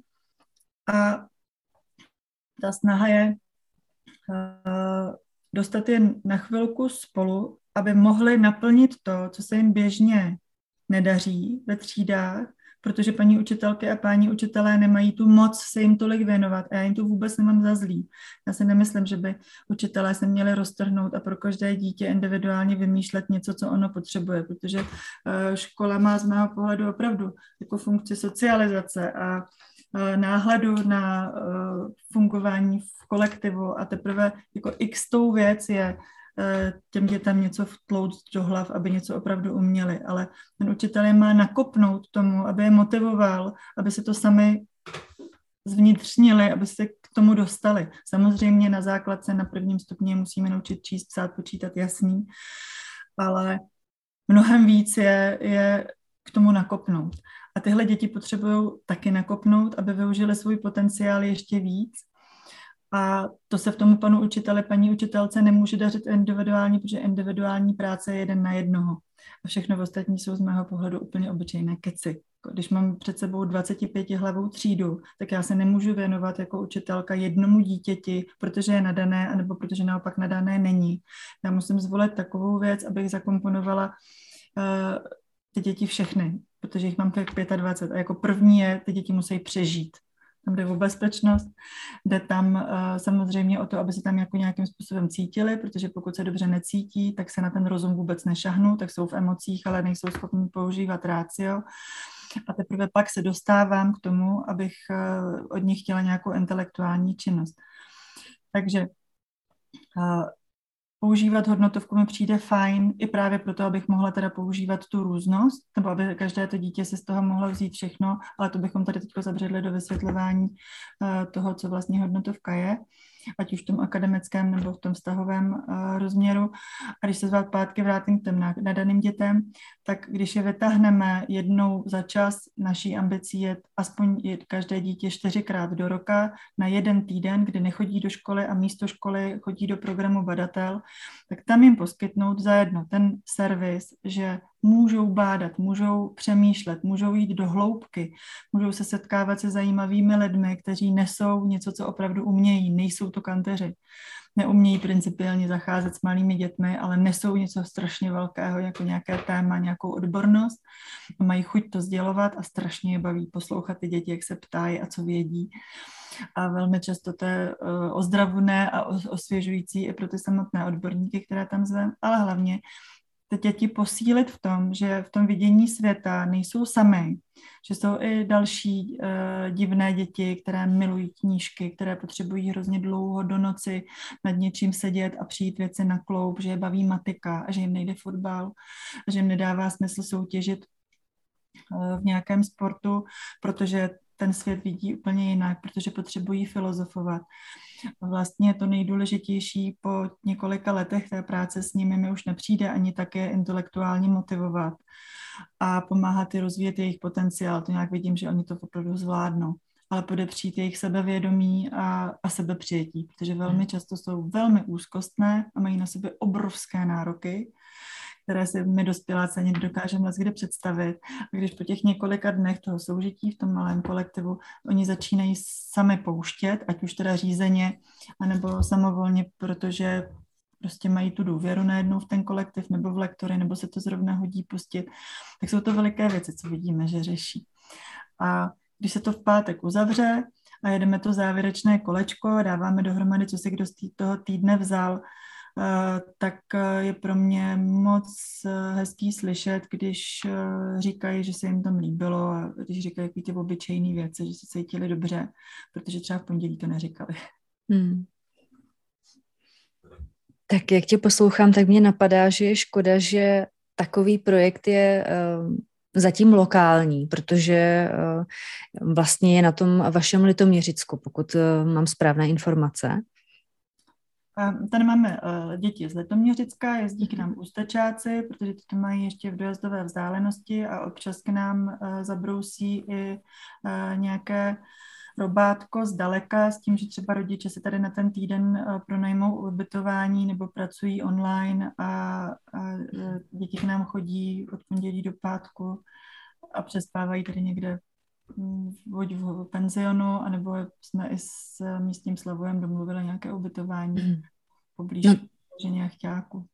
a ta snaha je uh, dostat je na chvilku spolu, aby mohli naplnit to, co se jim běžně nedaří ve třídách, protože paní učitelky a páni učitelé nemají tu moc se jim tolik věnovat a já jim to vůbec nemám za zlý. Já si nemyslím, že by učitelé se měli roztrhnout a pro každé dítě individuálně vymýšlet něco, co ono potřebuje, protože uh, škola má z mého pohledu opravdu jako funkci socializace a Eh, náhledu na eh, fungování v kolektivu. A teprve jako x tou věc je eh, těm dětem něco vtlout do hlav, aby něco opravdu uměli, ale ten učitel je má nakopnout tomu, aby je motivoval, aby se to sami zvnitřnili, aby se k tomu dostali. Samozřejmě na základce na prvním stupni musíme naučit číst, psát, počítat jasný, ale mnohem víc je, je k tomu nakopnout. A tyhle děti potřebují taky nakopnout, aby využili svůj potenciál ještě víc. A to se v tomu panu učiteli, paní učitelce nemůže dařit individuálně, protože individuální práce je jeden na jednoho. A všechno ostatní jsou z mého pohledu úplně obyčejné keci. Když mám před sebou 25 hlavou třídu, tak já se nemůžu věnovat jako učitelka jednomu dítěti, protože je nadané, anebo protože naopak nadané není. Já musím zvolit takovou věc, abych zakomponovala uh, ty děti všechny, protože jich mám tak 25 a jako první je, ty děti musí přežít tam jde o bezpečnost, jde tam uh, samozřejmě o to, aby se tam jako nějakým způsobem cítili, protože pokud se dobře necítí, tak se na ten rozum vůbec nešahnou, tak jsou v emocích, ale nejsou schopni používat rácio. A teprve pak se dostávám k tomu, abych uh, od nich chtěla nějakou intelektuální činnost. Takže uh, používat hodnotovku mi přijde fajn i právě proto, abych mohla teda používat tu různost, nebo aby každé to dítě si z toho mohlo vzít všechno, ale to bychom tady teď zabředli do vysvětlování uh, toho, co vlastně hodnotovka je ať už v tom akademickém nebo v tom vztahovém uh, rozměru. A když se zpátky vrátím k těm nadaným dětem, tak když je vytáhneme jednou za čas, naší ambicí je aspoň každé dítě čtyřikrát do roka na jeden týden, kdy nechodí do školy a místo školy chodí do programu badatel, tak tam jim poskytnout zajedno ten servis, že můžou bádat, můžou přemýšlet, můžou jít do hloubky, můžou se setkávat se zajímavými lidmi, kteří nesou něco, co opravdu umějí, nejsou to kanteři. Neumějí principiálně zacházet s malými dětmi, ale nesou něco strašně velkého, jako nějaké téma, nějakou odbornost. Mají chuť to sdělovat a strašně je baví poslouchat ty děti, jak se ptají a co vědí. A velmi často to je uh, ozdravné a osvěžující i pro ty samotné odborníky, které tam zvem, ale hlavně ty děti posílit v tom, že v tom vidění světa nejsou sami, že jsou i další uh, divné děti, které milují knížky, které potřebují hrozně dlouho do noci nad něčím sedět a přijít věci na kloup, že je baví matika a že jim nejde fotbal a že jim nedává smysl soutěžit uh, v nějakém sportu, protože ten svět vidí úplně jinak, protože potřebují filozofovat. Vlastně to nejdůležitější po několika letech té práce s nimi mi už nepřijde ani také intelektuálně motivovat a pomáhat i rozvíjet jejich potenciál. To nějak vidím, že oni to opravdu zvládnou ale podepřít jejich sebevědomí a, a sebepřijetí, protože velmi hmm. často jsou velmi úzkostné a mají na sebe obrovské nároky které si my dospěláci ani nedokážeme kde představit. A když po těch několika dnech toho soužití v tom malém kolektivu oni začínají sami pouštět, ať už teda řízeně, anebo samovolně, protože prostě mají tu důvěru najednou v ten kolektiv nebo v lektory, nebo se to zrovna hodí pustit, tak jsou to veliké věci, co vidíme, že řeší. A když se to v pátek uzavře a jedeme to závěrečné kolečko, dáváme dohromady, co si kdo z toho týdne vzal, tak eh, je pro mě moc eh, hezký slyšet, když říkají, že se jim tam líbilo a když říkají jaký ty obyčejné věci, že se cítili dobře, protože třeba v pondělí to neříkali. Hmm. Tak jak tě poslouchám, tak mě napadá, že je škoda, že takový projekt je zatím lokální, protože vlastně je na tom vašem Litoměřicku, pokud mám správné informace. Tady máme uh, děti z Letoměřicka, jezdí k nám ústačáci, protože to mají ještě v dojazdové vzdálenosti a občas k nám uh, zabrousí i uh, nějaké robátko zdaleka s tím, že třeba rodiče se tady na ten týden pronajmou ubytování nebo pracují online a, a děti k nám chodí od pondělí do pátku a přespávají tady někde buď v penzionu, anebo jsme i s místním Slavojem domluvili nějaké ubytování mm. poblíž no. chťáku.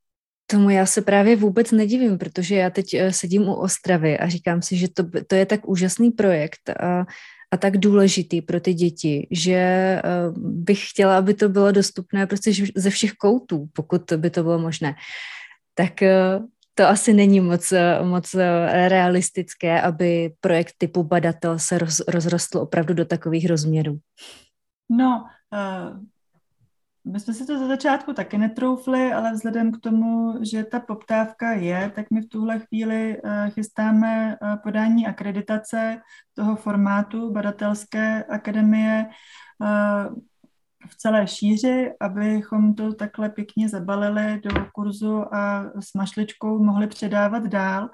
Tomu já se právě vůbec nedivím, protože já teď eh, sedím u Ostravy a říkám si, že to, to je tak úžasný projekt a, a tak důležitý pro ty děti, že eh, bych chtěla, aby to bylo dostupné prostě ze všech koutů, pokud by to bylo možné. Tak eh, to asi není moc, moc realistické, aby projekt typu badatel se roz, rozrostl opravdu do takových rozměrů. No, uh, my jsme si to za začátku taky netroufli, ale vzhledem k tomu, že ta poptávka je, tak my v tuhle chvíli chystáme podání akreditace toho formátu badatelské akademie v celé šíři, abychom to takhle pěkně zabalili do kurzu a s mašličkou mohli předávat dál.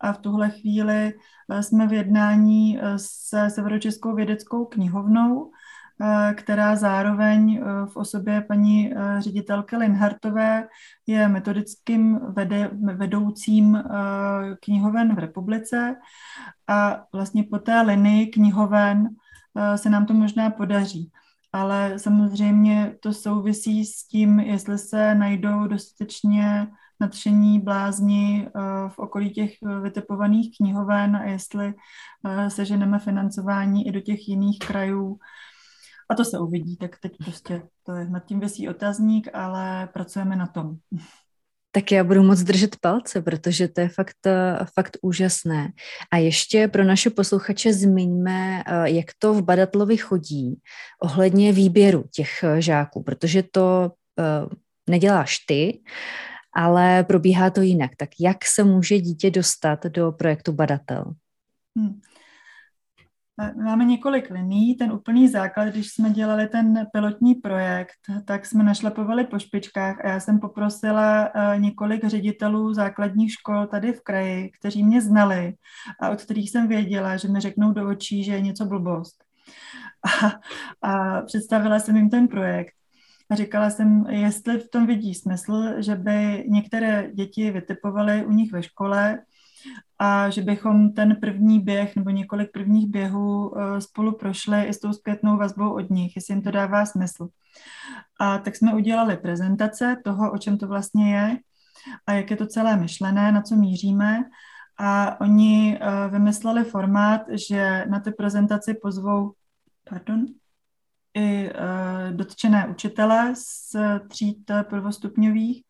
A v tuhle chvíli eh, jsme v jednání eh, se Severočeskou vědeckou knihovnou, eh, která zároveň v osobě paní ředitelky Linhartové je metodickým vede, vedoucím knihoven v republice a vlastně po té linii knihoven se nám to možná podaří ale samozřejmě to souvisí s tím, jestli se najdou dostatečně nadšení blázni eh, v okolí těch eh, vytipovaných knihoven a jestli eh, seženeme financování i do těch jiných krajů. A to se uvidí, tak teď prostě to je nad tím vysí otazník, ale pracujeme na tom. Tak já budu moc držet palce, protože to je fakt, eh, fakt úžasné. A ještě pro naše posluchače zmiňme, eh, jak to v Badatlovi chodí ohledně výběru těch eh, žáků, protože to neděláš ty, ale probíhá to jinak. Tak jak se může dítě dostat do projektu Badatel? Hmm. Máme několik liní. Ten úplný základ, když jsme dělali ten pilotní projekt, tak jsme našlapovali po špičkách a já jsem poprosila eh, několik ředitelů základních škol tady v kraji, kteří mě znali a od kterých jsem věděla, že mi řeknou do očí, že je něco blbost. A, a představila jsem jim ten projekt. A říkala jsem, jestli v tom vidí smysl, že by některé děti vytipovaly u nich ve škole, a že bychom ten první běh nebo několik prvních běhů eh, spolu prošli i s tou zpětnou vazbou od nich, jestli jim to dává smysl. A tak jsme udělali prezentace toho, o čem to vlastně je a jak je to celé myšlené, na co míříme. A oni eh, vymysleli formát, že na ty prezentaci pozvou pardon, i eh, dotčené učitele z tříd prvostupňových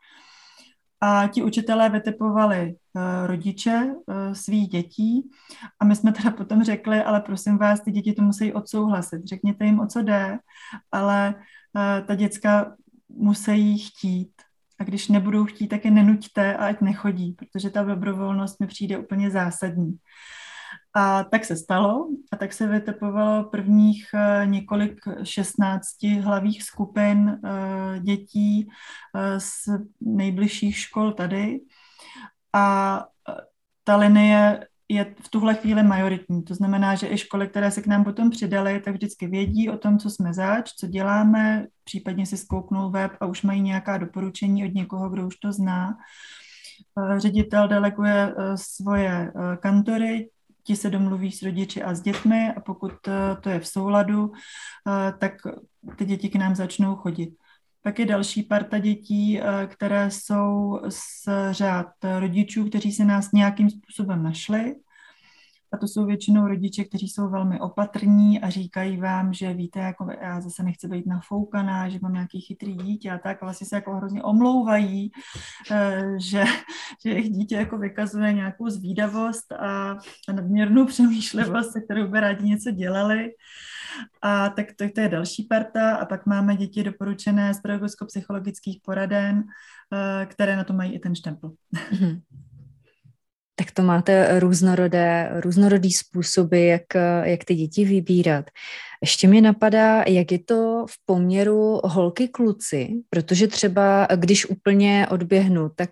a ti učitelé vytipovali uh, rodiče uh, svých dětí a my jsme teda potom řekli, ale prosím vás, ty děti to musí odsouhlasit. Řekněte jim, o co jde, ale uh, ta děcka musí chtít. A když nebudou chtít, tak je nenuďte a ať nechodí, protože ta dobrovolnost mi přijde úplně zásadní. A tak se stalo a tak se vytepovalo prvních eh, několik 16 hlavých skupin eh, dětí eh, z nejbližších škol tady. A ta linie je v tuhle chvíli majoritní. To znamená, že i školy, které se k nám potom přidaly, tak vždycky vědí o tom, co jsme zač, co děláme, případně si zkouknou web a už mají nějaká doporučení od někoho, kdo už to zná. Ředitel deleguje svoje kantory, ti se domluví s rodiči a s dětmi a pokud eh, to je v souladu, eh, tak ty děti k nám začnou chodit. Pak je další parta dětí, eh, které jsou z řád rodičů, kteří se nás nějakým způsobem našli a to jsou většinou rodiče, kteří jsou velmi opatrní a říkají vám, že víte, jako já zase nechci být nafoukaná, že mám nějaký chytrý dítě a tak, vlastně se jako hrozně omlouvají, eh, že, že jejich dítě jako vykazuje nějakou zvídavost a, a nadměrnou přemýšlivost, se kterou by rádi něco dělali. A tak to, to je další parta. A pak máme děti doporučené z pedagogicko-psychologických poraden, eh, které na to mají i ten štempel. Mm-hmm tak to máte různorodé, různorodý způsoby, jak, jak ty děti vybírat. Ještě mi napadá, jak je to v poměru holky-kluci, protože třeba, když úplně odběhnu, tak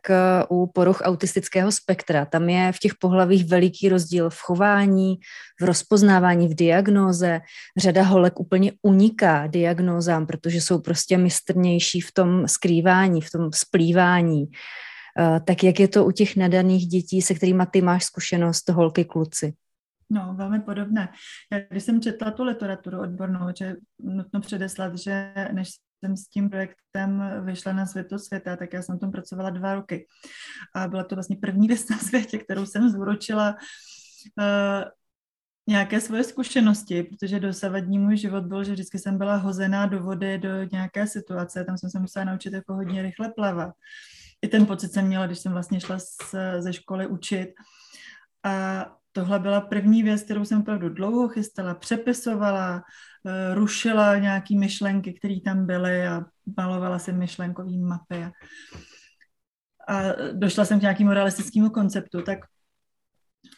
uh, u poruch autistického spektra, tam je v těch pohlavích veliký rozdíl v chování, v rozpoznávání, v diagnóze. Řada holek úplně uniká diagnózám, protože jsou prostě mistrnější v tom skrývání, v tom splývání. Eh, tak jak je to u těch nadaných dětí, se kterými ty máš zkušenost, holky, kluci? No, velmi podobné. Já, když jsem četla tu literaturu odbornou, že nutno předeslat, že než jsem s tím projektem vyšla na světu světa, tak já jsem tom pracovala dva roky. A byla to vlastně první věc na světě, kterou jsem zúročila uh, nějaké svoje zkušenosti, protože dosavadní můj život byl, že vždycky jsem byla hozená do vody, do nějaké situace, tam jsem se musela naučit jako hodně rychle plavat i ten pocit jsem měla, když jsem vlastně šla z, ze školy učit. A tohle byla první věc, kterou jsem opravdu dlouho chystala, přepisovala, eh, rušila nějaký myšlenky, které tam byly a malovala si myšlenkový mapy. A, a došla jsem k nějakému realistickému konceptu, tak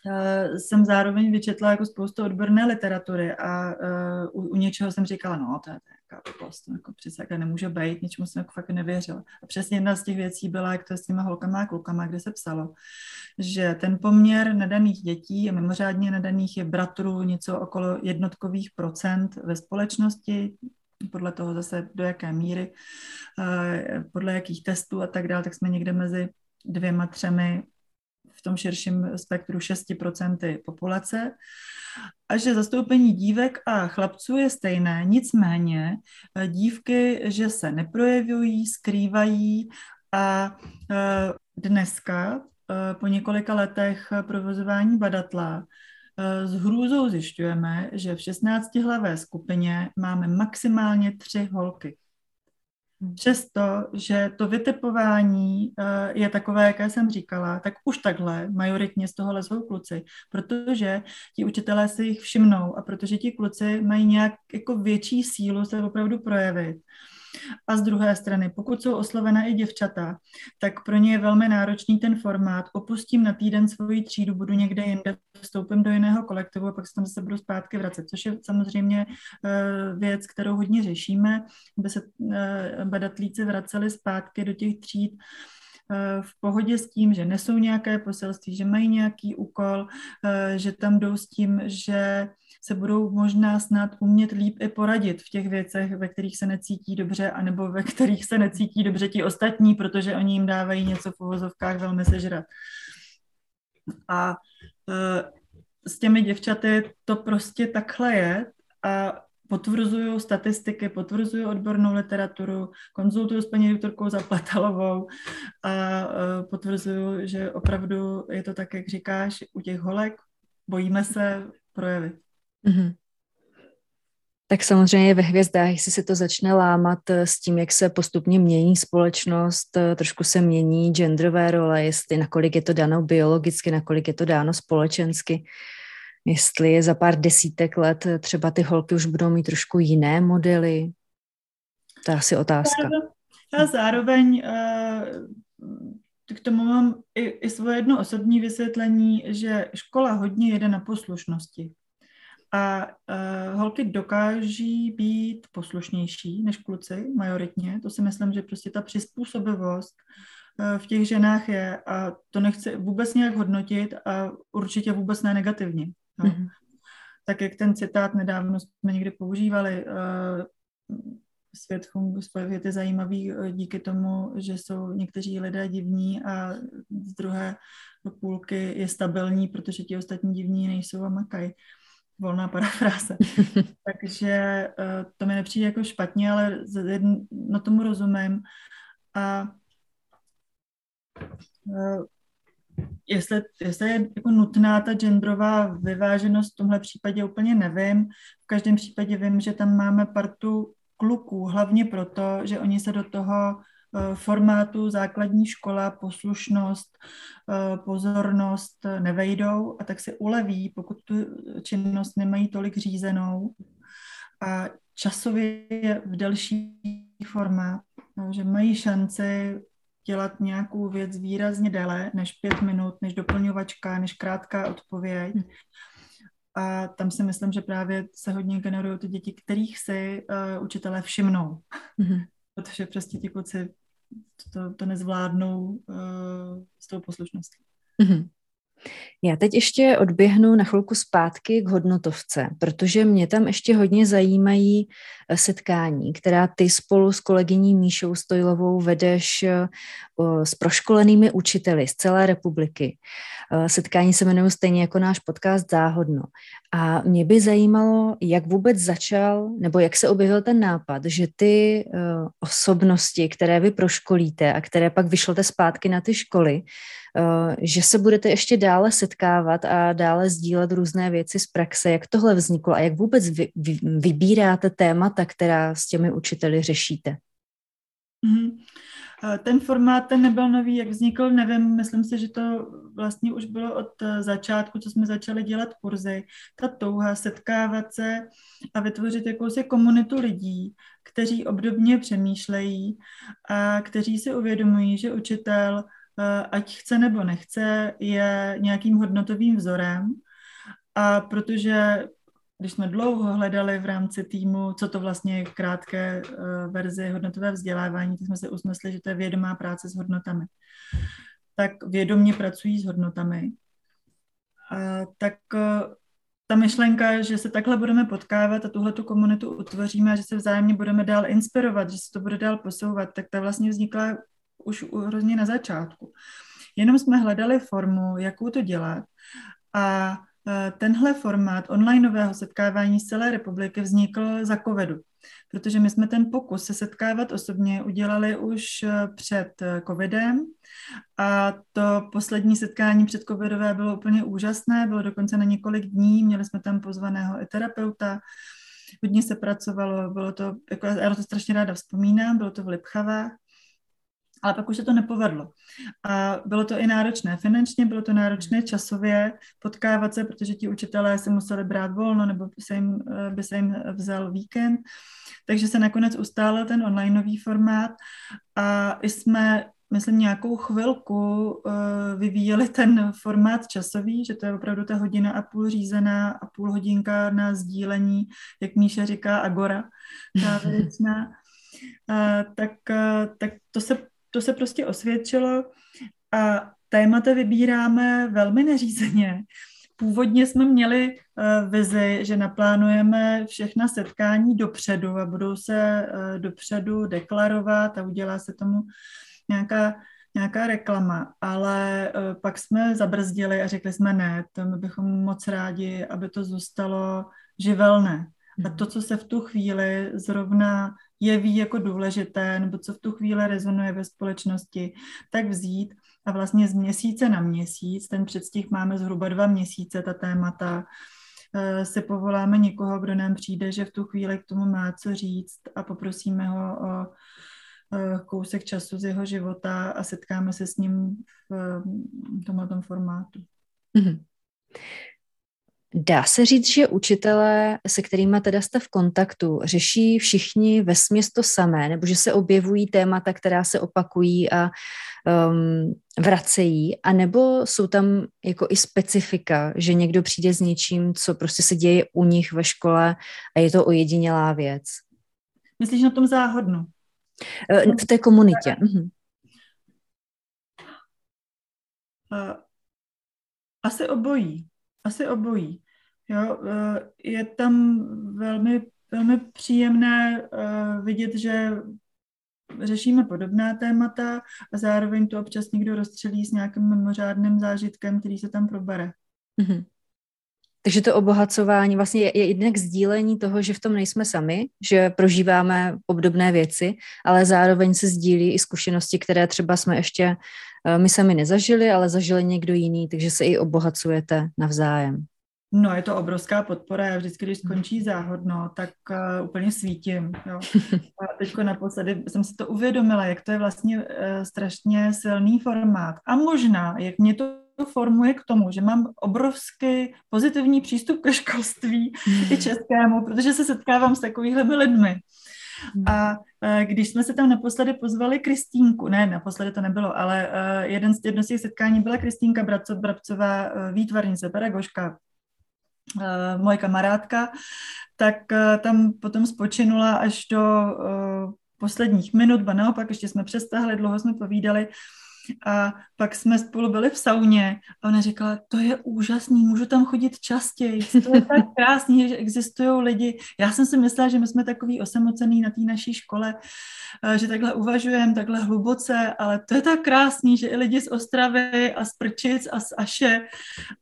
uh, jsem zároveň vyčetla jako spoustu odborné literatury a uh, u, u něčeho jsem říkala, no to je, blbost, to jako přece jako nemůže být, ničemu jsem jako fakt nevěřila. A přesně jedna z těch věcí byla, jak to je s těma holkama a klukama, kde se psalo, že ten poměr nadaných dětí a mimořádně nadaných je bratrů něco okolo jednotkových procent ve společnosti, podle toho zase do jaké míry, eh, podle jakých testů a tak dále, tak jsme někde mezi dvěma, třemi v tom širším spektru 6% populace a že zastoupení dívek a chlapců je stejné, nicméně eh, dívky, že se neprojevují, skrývají a eh, dneska po několika letech provozování badatla s hrůzou zjišťujeme, že v 16-hlavé skupině máme maximálně tři holky. Přesto, že to vytipování eh, je takové, jaké jsem říkala, tak už takhle majoritně z toho lezou kluci, protože ti učitelé si jich všimnou a protože ti kluci mají nějak jako větší sílu se opravdu projevit. A z druhé strany, pokud jsou oslovené i děvčata, tak pro ně je velmi náročný ten formát. Opustím na týden svoji třídu, budu někde jinde, vstoupím do jiného kolektivu a pak se tam zase budu zpátky vracet, což je samozřejmě eh, věc, kterou hodně řešíme, aby se eh, badatlíci vraceli zpátky do těch tříd v pohodě s tím, že nesou nějaké poselství, že mají nějaký úkol, že tam jdou s tím, že se budou možná snad umět líp i poradit v těch věcech, ve kterých se necítí dobře, anebo ve kterých se necítí dobře ti ostatní, protože oni jim dávají něco v uvozovkách velmi sežrat. A e, s těmi děvčaty to prostě takhle je a potvrzují statistiky, potvrzují odbornou literaturu, konzultuju s paní doktorkou Zaplatalovou a e, potvrzuju, že opravdu je to tak, jak říkáš, u těch holek bojíme se projevit. Mm-hmm. Tak samozřejmě ve hvězdách, jestli se to začne lámat eh, s tím, jak se postupně mění společnost, eh, trošku se mění genderové role, jestli nakolik je to dáno biologicky, nakolik je to dáno společensky, jestli je za pár desítek let eh, třeba ty holky už budou mít trošku jiné modely. To je asi otázka. A zároveň k tomu mám i, i svoje jedno osobní vysvětlení, že škola hodně jede na poslušnosti. A uh, holky dokáží být poslušnější než kluci, majoritně. To si myslím, že prostě ta přizpůsobivost uh, v těch ženách je a to nechci vůbec nějak hodnotit a určitě vůbec ne negativně. No. Mm-hmm. Tak jak ten citát nedávno jsme někdy používali, uh, svět funguje, svět je zajímavý díky tomu, že jsou někteří lidé divní a z druhé půlky je stabilní, protože ti ostatní divní nejsou a makají volná parafráze. Takže uh, to mi nepřijde jako špatně, ale na tomu rozumím. A jestli, jestli je jako nutná ta genderová vyváženost, v tomhle případě úplně nevím. V každém případě vím, že tam máme partu kluků, hlavně proto, že oni se do toho Eh, formátu základní škola, poslušnost, eh, pozornost nevejdou a tak se uleví, pokud tu činnost nemají tolik řízenou a časově v delší formát, že mají šanci dělat nějakou věc výrazně déle než pět minut, než doplňovačka, než krátká odpověď. A tam si myslím, že právě se hodně generují ty děti, kterých si uh, učitelé všimnou. Mm-hmm protože prostě ti kluci to, to nezvládnou uh, s tou poslušností. Mm-hmm. Já teď ještě odběhnu na chvilku zpátky k hodnotovce, protože mě tam ještě hodně zajímají eh, setkání, která ty spolu s kolegyní Míšou Stojlovou vedeš eh, s proškolenými učiteli z celé republiky. Setkání se jmenují stejně jako náš podcast Záhodno. A mě by zajímalo, jak vůbec začal, nebo jak se objevil ten nápad, že ty uh, osobnosti, které vy proškolíte a které pak vyšlete zpátky na ty školy, uh, že se budete ještě dále setkávat a dále sdílet různé věci z praxe. Jak tohle vzniklo a jak vůbec vy, vy, vybíráte témata, která s těmi učiteli řešíte? Mm-hmm. Eh, ten formát, ten nebyl nový, jak vznikl, nevím, myslím si, že to vlastně už bylo od eh, začátku, co jsme začali dělat kurzy, ta touha setkávat se a vytvořit jakousi komunitu lidí, kteří obdobně přemýšlejí a kteří si uvědomují, že učitel, eh, ať chce nebo nechce, je nějakým hodnotovým vzorem. A protože když jsme dlouho hledali v rámci týmu, co to vlastně je krátké uh, verzi hodnotové vzdělávání, tak jsme se usnesli, že to je vědomá práce s hodnotami. Tak vědomě pracují s hodnotami. Uh, tak uh, ta myšlenka, že se takhle budeme potkávat a tuhle tu komunitu utvoříme a že se vzájemně budeme dál inspirovat, že se to bude dál posouvat, tak ta vlastně vznikla už hrozně na začátku. Jenom jsme hledali formu, jakou to dělat a tenhle formát onlineového setkávání z celé republiky vznikl za covidu, protože my jsme ten pokus se setkávat osobně udělali už e, před e, covidem a to poslední setkání před covidové bylo úplně úžasné, bylo dokonce na několik dní, měli jsme tam pozvaného i terapeuta, hodně se pracovalo, bylo to, jako já to strašně ráda vzpomínám, bylo to v Lipchavách, ale pak už se to nepovedlo. A bylo to i náročné finančně, bylo to náročné časově potkávat se, protože ti učitelé se museli brát volno nebo by se jim, eh, by se jim vzal víkend. Takže se nakonec ustálil ten onlineový formát a jsme myslím, nějakou chvilku uh, vyvíjeli ten formát časový, že to je opravdu ta hodina a půl řízená a půl hodinka na sdílení, jak Míša říká, agora závěrečná. Uh, tak, uh, tak to se to se prostě osvědčilo a témata vybíráme velmi neřízeně. Původně jsme měli uh, vizi, že naplánujeme všechna setkání dopředu a budou se uh, dopředu deklarovat a udělá se tomu nějaká, nějaká reklama, ale uh, pak jsme zabrzdili a řekli jsme ne, to my bychom moc rádi, aby to zůstalo živelné. A to, co se v tu chvíli zrovna jeví jako důležité, nebo co v tu chvíli rezonuje ve společnosti, tak vzít a vlastně z měsíce na měsíc, ten předstih máme zhruba dva měsíce, ta témata, eh, si povoláme někoho, kdo nám přijde, že v tu chvíli k tomu má co říct a poprosíme ho o eh, kousek času z jeho života a setkáme se s ním v tomhle formátu. Mm-hmm. Dá se říct, že učitelé, se kterými teda jste v kontaktu, řeší všichni ve to samé, nebo že se objevují témata, která se opakují a um, vracejí, a nebo jsou tam jako i specifika, že někdo přijde s něčím, co prostě se děje u nich ve škole a je to ojedinělá věc? Myslíš na tom záhodnu? Eh, v té komunitě. Mhm. Eh, asi obojí. Asi obojí. Jo, eh, je tam velmi, velmi příjemné eh, vidět, že řešíme podobná témata a zároveň to občas někdo rozstřelí s nějakým mimořádným zážitkem, který se tam probere. Mm-hmm. Takže to obohacování vlastně je, je jednak sdílení toho, že v tom nejsme sami, že prožíváme obdobné věci, ale zároveň se sdílí i zkušenosti, které třeba jsme ještě my sami nezažili, ale zažili někdo jiný, takže se i obohacujete navzájem. No, je to obrovská podpora. Já vždycky, když skončí záhodno, tak uh, úplně svítím. Jo. A teď naposledy jsem si to uvědomila, jak to je vlastně uh, strašně silný formát. A možná, jak mě to formuje k tomu, že mám obrovský pozitivní přístup ke školství i českému, protože se setkávám s takovými lidmi. A uh, když jsme se tam naposledy pozvali Kristýnku, ne, naposledy to nebylo, ale uh, jeden z, jedno z těch setkání byla Kristýnka Brabcová, uh, výtvarnice, pedagožka, moje kamarádka, tak tam potom spočinula až do posledních minut, ba naopak, ještě jsme přestahli, dlouho jsme povídali a pak jsme spolu byli v sauně a ona říkala, to je úžasný, můžu tam chodit častěji, to je tak krásný, že existují lidi. Já jsem si myslela, že my jsme takový osamocený na té naší škole, že takhle uvažujeme, takhle hluboce, ale to je tak krásný, že i lidi z Ostravy a z Prčic a z Aše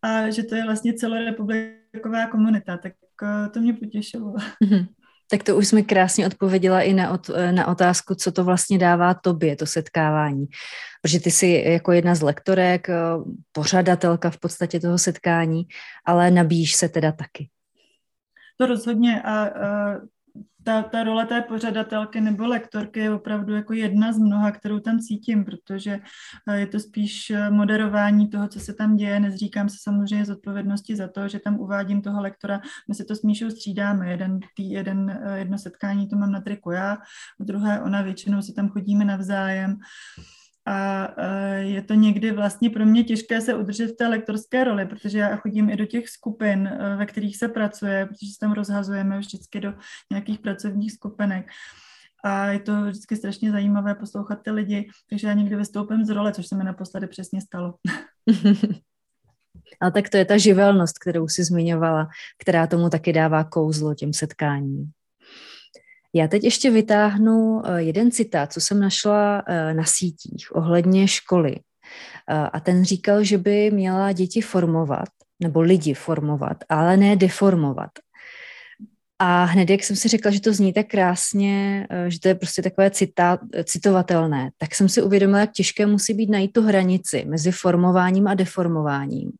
a že to je vlastně celorepubliková komunita, tak eh, to mě potěšilo. Mm-hmm. Tak to už jsme krásně odpověděla i na, ot, na otázku, co to vlastně dává tobě, to setkávání. Protože ty jsi jako jedna z lektorek, eh, pořadatelka v podstatě toho setkání, ale nabíjíš se teda taky. To rozhodně a, a ta, ta role té pořadatelky nebo lektorky je opravdu jako jedna z mnoha, kterou tam cítím, protože eh, je to spíš eh, moderování toho, co se tam děje. Nezříkám se samozřejmě z odpovědnosti za to, že tam uvádím toho lektora. My se to s Míšou střídáme. Jeden, tý, jeden, eh, jedno setkání to mám na triku já, druhé ona, většinou se tam chodíme navzájem. A je to někdy vlastně pro mě těžké se udržet v té lektorské roli, protože já chodím i do těch skupin, ve kterých se pracuje, protože se tam rozhazujeme vždycky do nějakých pracovních skupinek. A je to vždycky strašně zajímavé poslouchat ty lidi, takže já někdy vystoupím z role, což se mi naposledy přesně stalo. Ale tak to je ta živelnost, kterou si zmiňovala, která tomu taky dává kouzlo těm setkáním. Já teď ještě vytáhnu eh, jeden citát, co jsem našla eh, na sítích ohledně školy. Eh, a ten říkal, že by měla děti formovat, nebo lidi formovat, ale ne deformovat. A hned, jak jsem si řekla, že to zní tak krásně, že to je prostě takové cita, citovatelné, tak jsem si uvědomila, jak těžké musí být najít tu hranici mezi formováním a deformováním.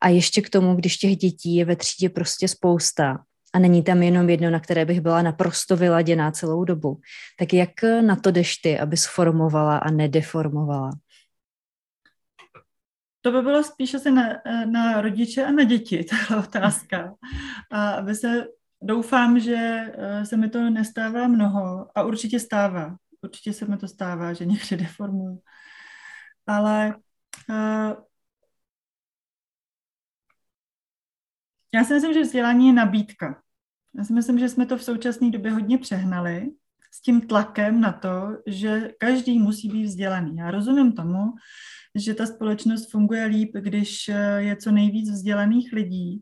A ještě k tomu, když těch dětí je ve třídě prostě spousta, a není tam jenom jedno, na které bych byla naprosto vyladěná celou dobu. Tak jak na to jdeš ty, aby sformovala a nedeformovala? To by bylo spíš asi na, na rodiče a na děti, tahle otázka. A aby se, doufám, že eh, se mi to nestává mnoho a určitě stává. Určitě se mi to stává, že někdy deformuju. Ale uh, já si myslím, že vzdělání je nabídka. Já si myslím, že jsme to v současné době hodně přehnali s tím tlakem na to, že každý musí být vzdělaný. Já rozumím tomu, že ta společnost funguje líp, když eh, je co nejvíc vzdělaných lidí,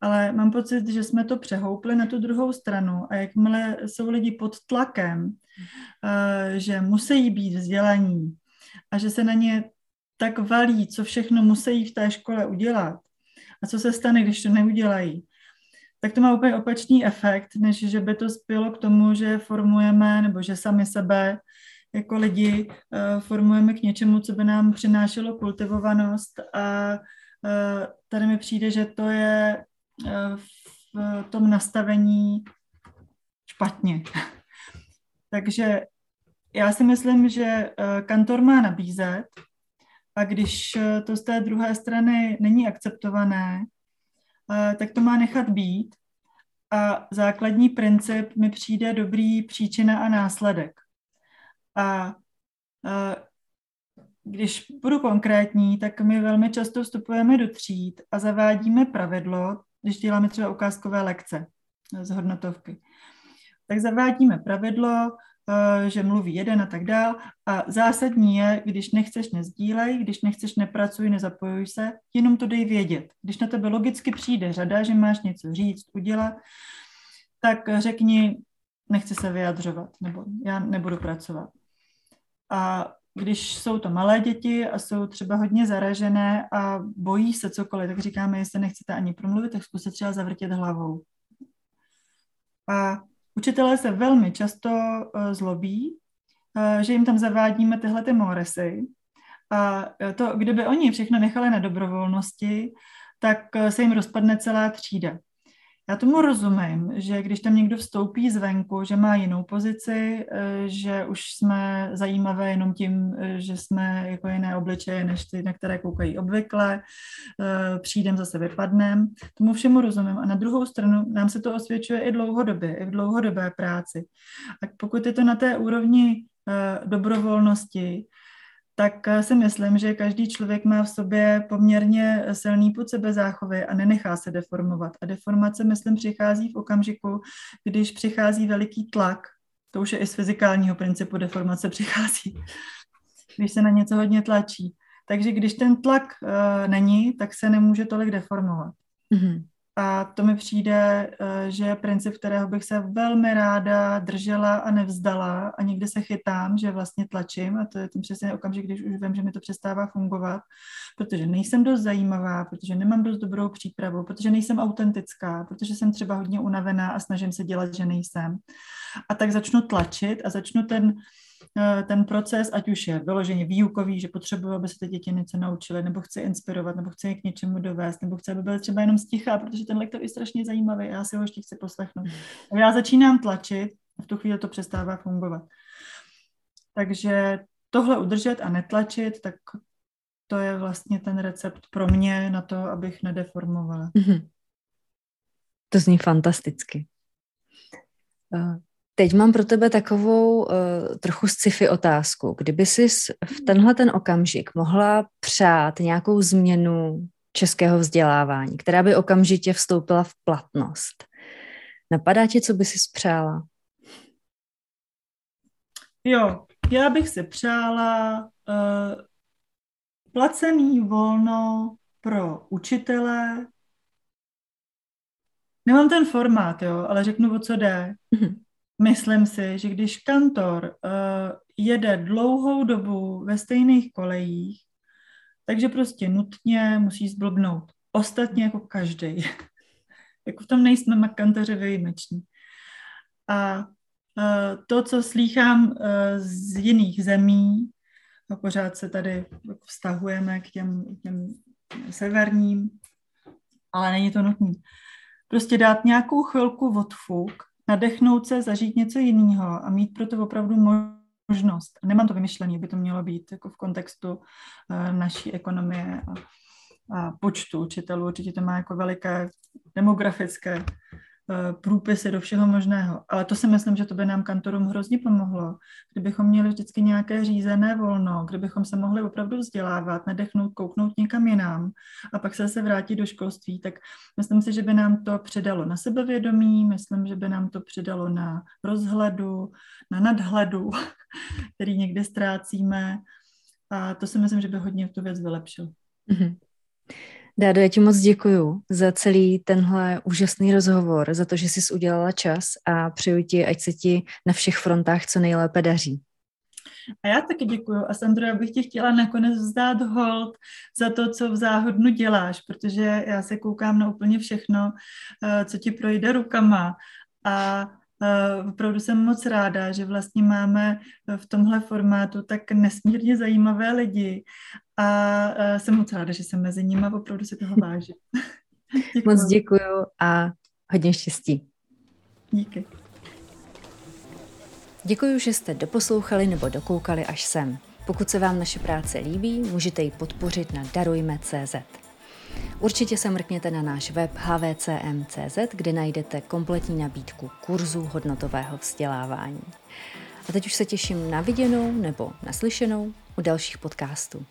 ale mám pocit, že jsme to přehoupli na tu druhou stranu a jakmile jsou lidi pod tlakem, eh, že musí být vzdělaní a že se na ně tak valí, co všechno musí v té škole udělat a co se stane, když to neudělají, tak to má úplně opačný efekt, než že by to spělo k tomu, že formujeme, nebo že sami sebe jako lidi uh, formujeme k něčemu, co by nám přinášelo kultivovanost a uh, tady mi přijde, že to je uh, v tom nastavení špatně. Takže já si myslím, že kantor má nabízet a když to z té druhé strany není akceptované, tak to má nechat být. A základní princip mi přijde dobrý příčina a následek. A když budu konkrétní, tak my velmi často vstupujeme do tříd a zavádíme pravidlo, když děláme třeba ukázkové lekce z hodnotovky. Tak zavádíme pravidlo, Eh, že mluví jeden a tak dál. A zásadní je, když nechceš, nezdílej, když nechceš, nepracuj, nezapojuj se, jenom to dej vědět. Když na tebe logicky přijde řada, že máš něco říct, udělat, tak řekni, nechci se vyjadřovat, nebo já nebudu pracovat. A když jsou to malé děti a jsou třeba hodně zaražené a bojí se cokoliv, tak říkáme, jestli nechcete ani promluvit, tak zkuste třeba zavrtět hlavou. A Učitelé se velmi často uh, zlobí, uh, že jim tam zavádíme tyhle ty moresy. A eh, to, kdyby oni všechno nechali na dobrovolnosti, tak se jim rozpadne celá třída. Já tomu rozumím, že když tam někdo vstoupí zvenku, že má jinou pozici, eh, že už jsme zajímavé jenom tím, eh, že jsme jako jiné obličeje, než ty, na které koukají obvykle, eh, přijdem zase vypadnem. Tomu všemu rozumím. A na druhou stranu nám se to osvědčuje i dlouhodobě, i v dlouhodobé práci. A pokud je to na té úrovni dobrovolnosti, tak eh, si myslím, že každý člověk má v sobě poměrně silný put sebezáchovy a nenechá se deformovat. A deformace, myslím, přichází v okamžiku, když přichází veliký tlak, to už je i z fyzikálního principu deformace přichází, když se na něco hodně tlačí. Takže když ten tlak uh, není, tak se nemůže tolik deformovat. Mm-hmm. A to mi přijde, eh, že je princip, kterého bych se velmi ráda držela a nevzdala a někdy se chytám, že vlastně tlačím a to je ten přesně okamžik, když už vím, že mi to přestává fungovat, protože nejsem dost zajímavá, protože nemám dost dobrou přípravu, protože nejsem autentická, protože jsem třeba hodně unavená a snažím se dělat, že nejsem. A tak začnu tlačit a začnu ten ten proces, ať už je vyloženě výukový, že potřebuji, aby se ty děti něco naučily, nebo chci inspirovat, nebo chci je k něčemu dovést, nebo chci, aby byly třeba jenom sticha, protože ten lektor je strašně zajímavý, já si ho ještě chci poslechnout. A já začínám tlačit a v tu chvíli to přestává fungovat. Takže tohle udržet a netlačit, tak to je vlastně ten recept pro mě na to, abych nedeformovala. Mm-hmm. To zní fantasticky. Teď mám pro tebe takovou uh, trochu sci-fi otázku. Kdyby jsi v tenhle ten okamžik mohla přát nějakou změnu českého vzdělávání, která by okamžitě vstoupila v platnost, napadá ti, co by si přála? Jo, já bych si přála uh, placený volno pro učitele. Nemám ten formát, jo, ale řeknu, o co jde. Mm-hmm. Myslím si, že když kantor uh, jede dlouhou dobu ve stejných kolejích, takže prostě nutně musí zblbnout. Ostatně jako každý. jako v tom nejsme kantoři výjimeční. A uh, to, co slýchám uh, z jiných zemí, a pořád se tady vztahujeme k těm, těm severním, ale není to nutné. Prostě dát nějakou chvilku odfuk nadechnout se, zažít něco jiného a mít proto opravdu možnost. Nemám to vymyšlené, by to mělo být jako v kontextu uh, naší ekonomie a, a počtu učitelů. Určitě to má jako veliké demografické Eh, průpisy do všeho možného. Ale to si myslím, že to by nám kantorům hrozně pomohlo, kdybychom měli vždycky nějaké řízené volno, kdybychom se mohli opravdu vzdělávat, nedechnout, kouknout někam jinam a pak se zase vrátit do školství, tak myslím si, že by nám to přidalo na sebevědomí, myslím, že by nám to přidalo na rozhledu, na nadhledu, který někde ztrácíme a to si myslím, že by hodně tu věc vylepšil. Mm-hmm. Dádo, já ti moc děkuju za celý tenhle úžasný rozhovor, za to, že jsi udělala čas a přeju ti, ať se ti na všech frontách co nejlépe daří. A já taky děkuju. A Sandro, já bych ti chtěla nakonec vzdát hold za to, co v záhodnu děláš, protože já se koukám na úplně všechno, eh, co ti projde rukama. A Uh, opravdu jsem moc ráda, že vlastně máme v tomhle formátu tak nesmírně zajímavé lidi a uh, jsem moc ráda, že jsem mezi nimi a opravdu si toho vážím. moc děkuju a hodně štěstí. Díky. Děkuji, že jste doposlouchali nebo dokoukali až sem. Pokud se vám naše práce líbí, můžete ji podpořit na darujme.cz. Určitě se mrkněte na náš web hvcm.cz, kde najdete kompletní nabídku kurzů hodnotového vzdělávání. A teď už se těším na viděnou nebo naslyšenou u dalších podcastů.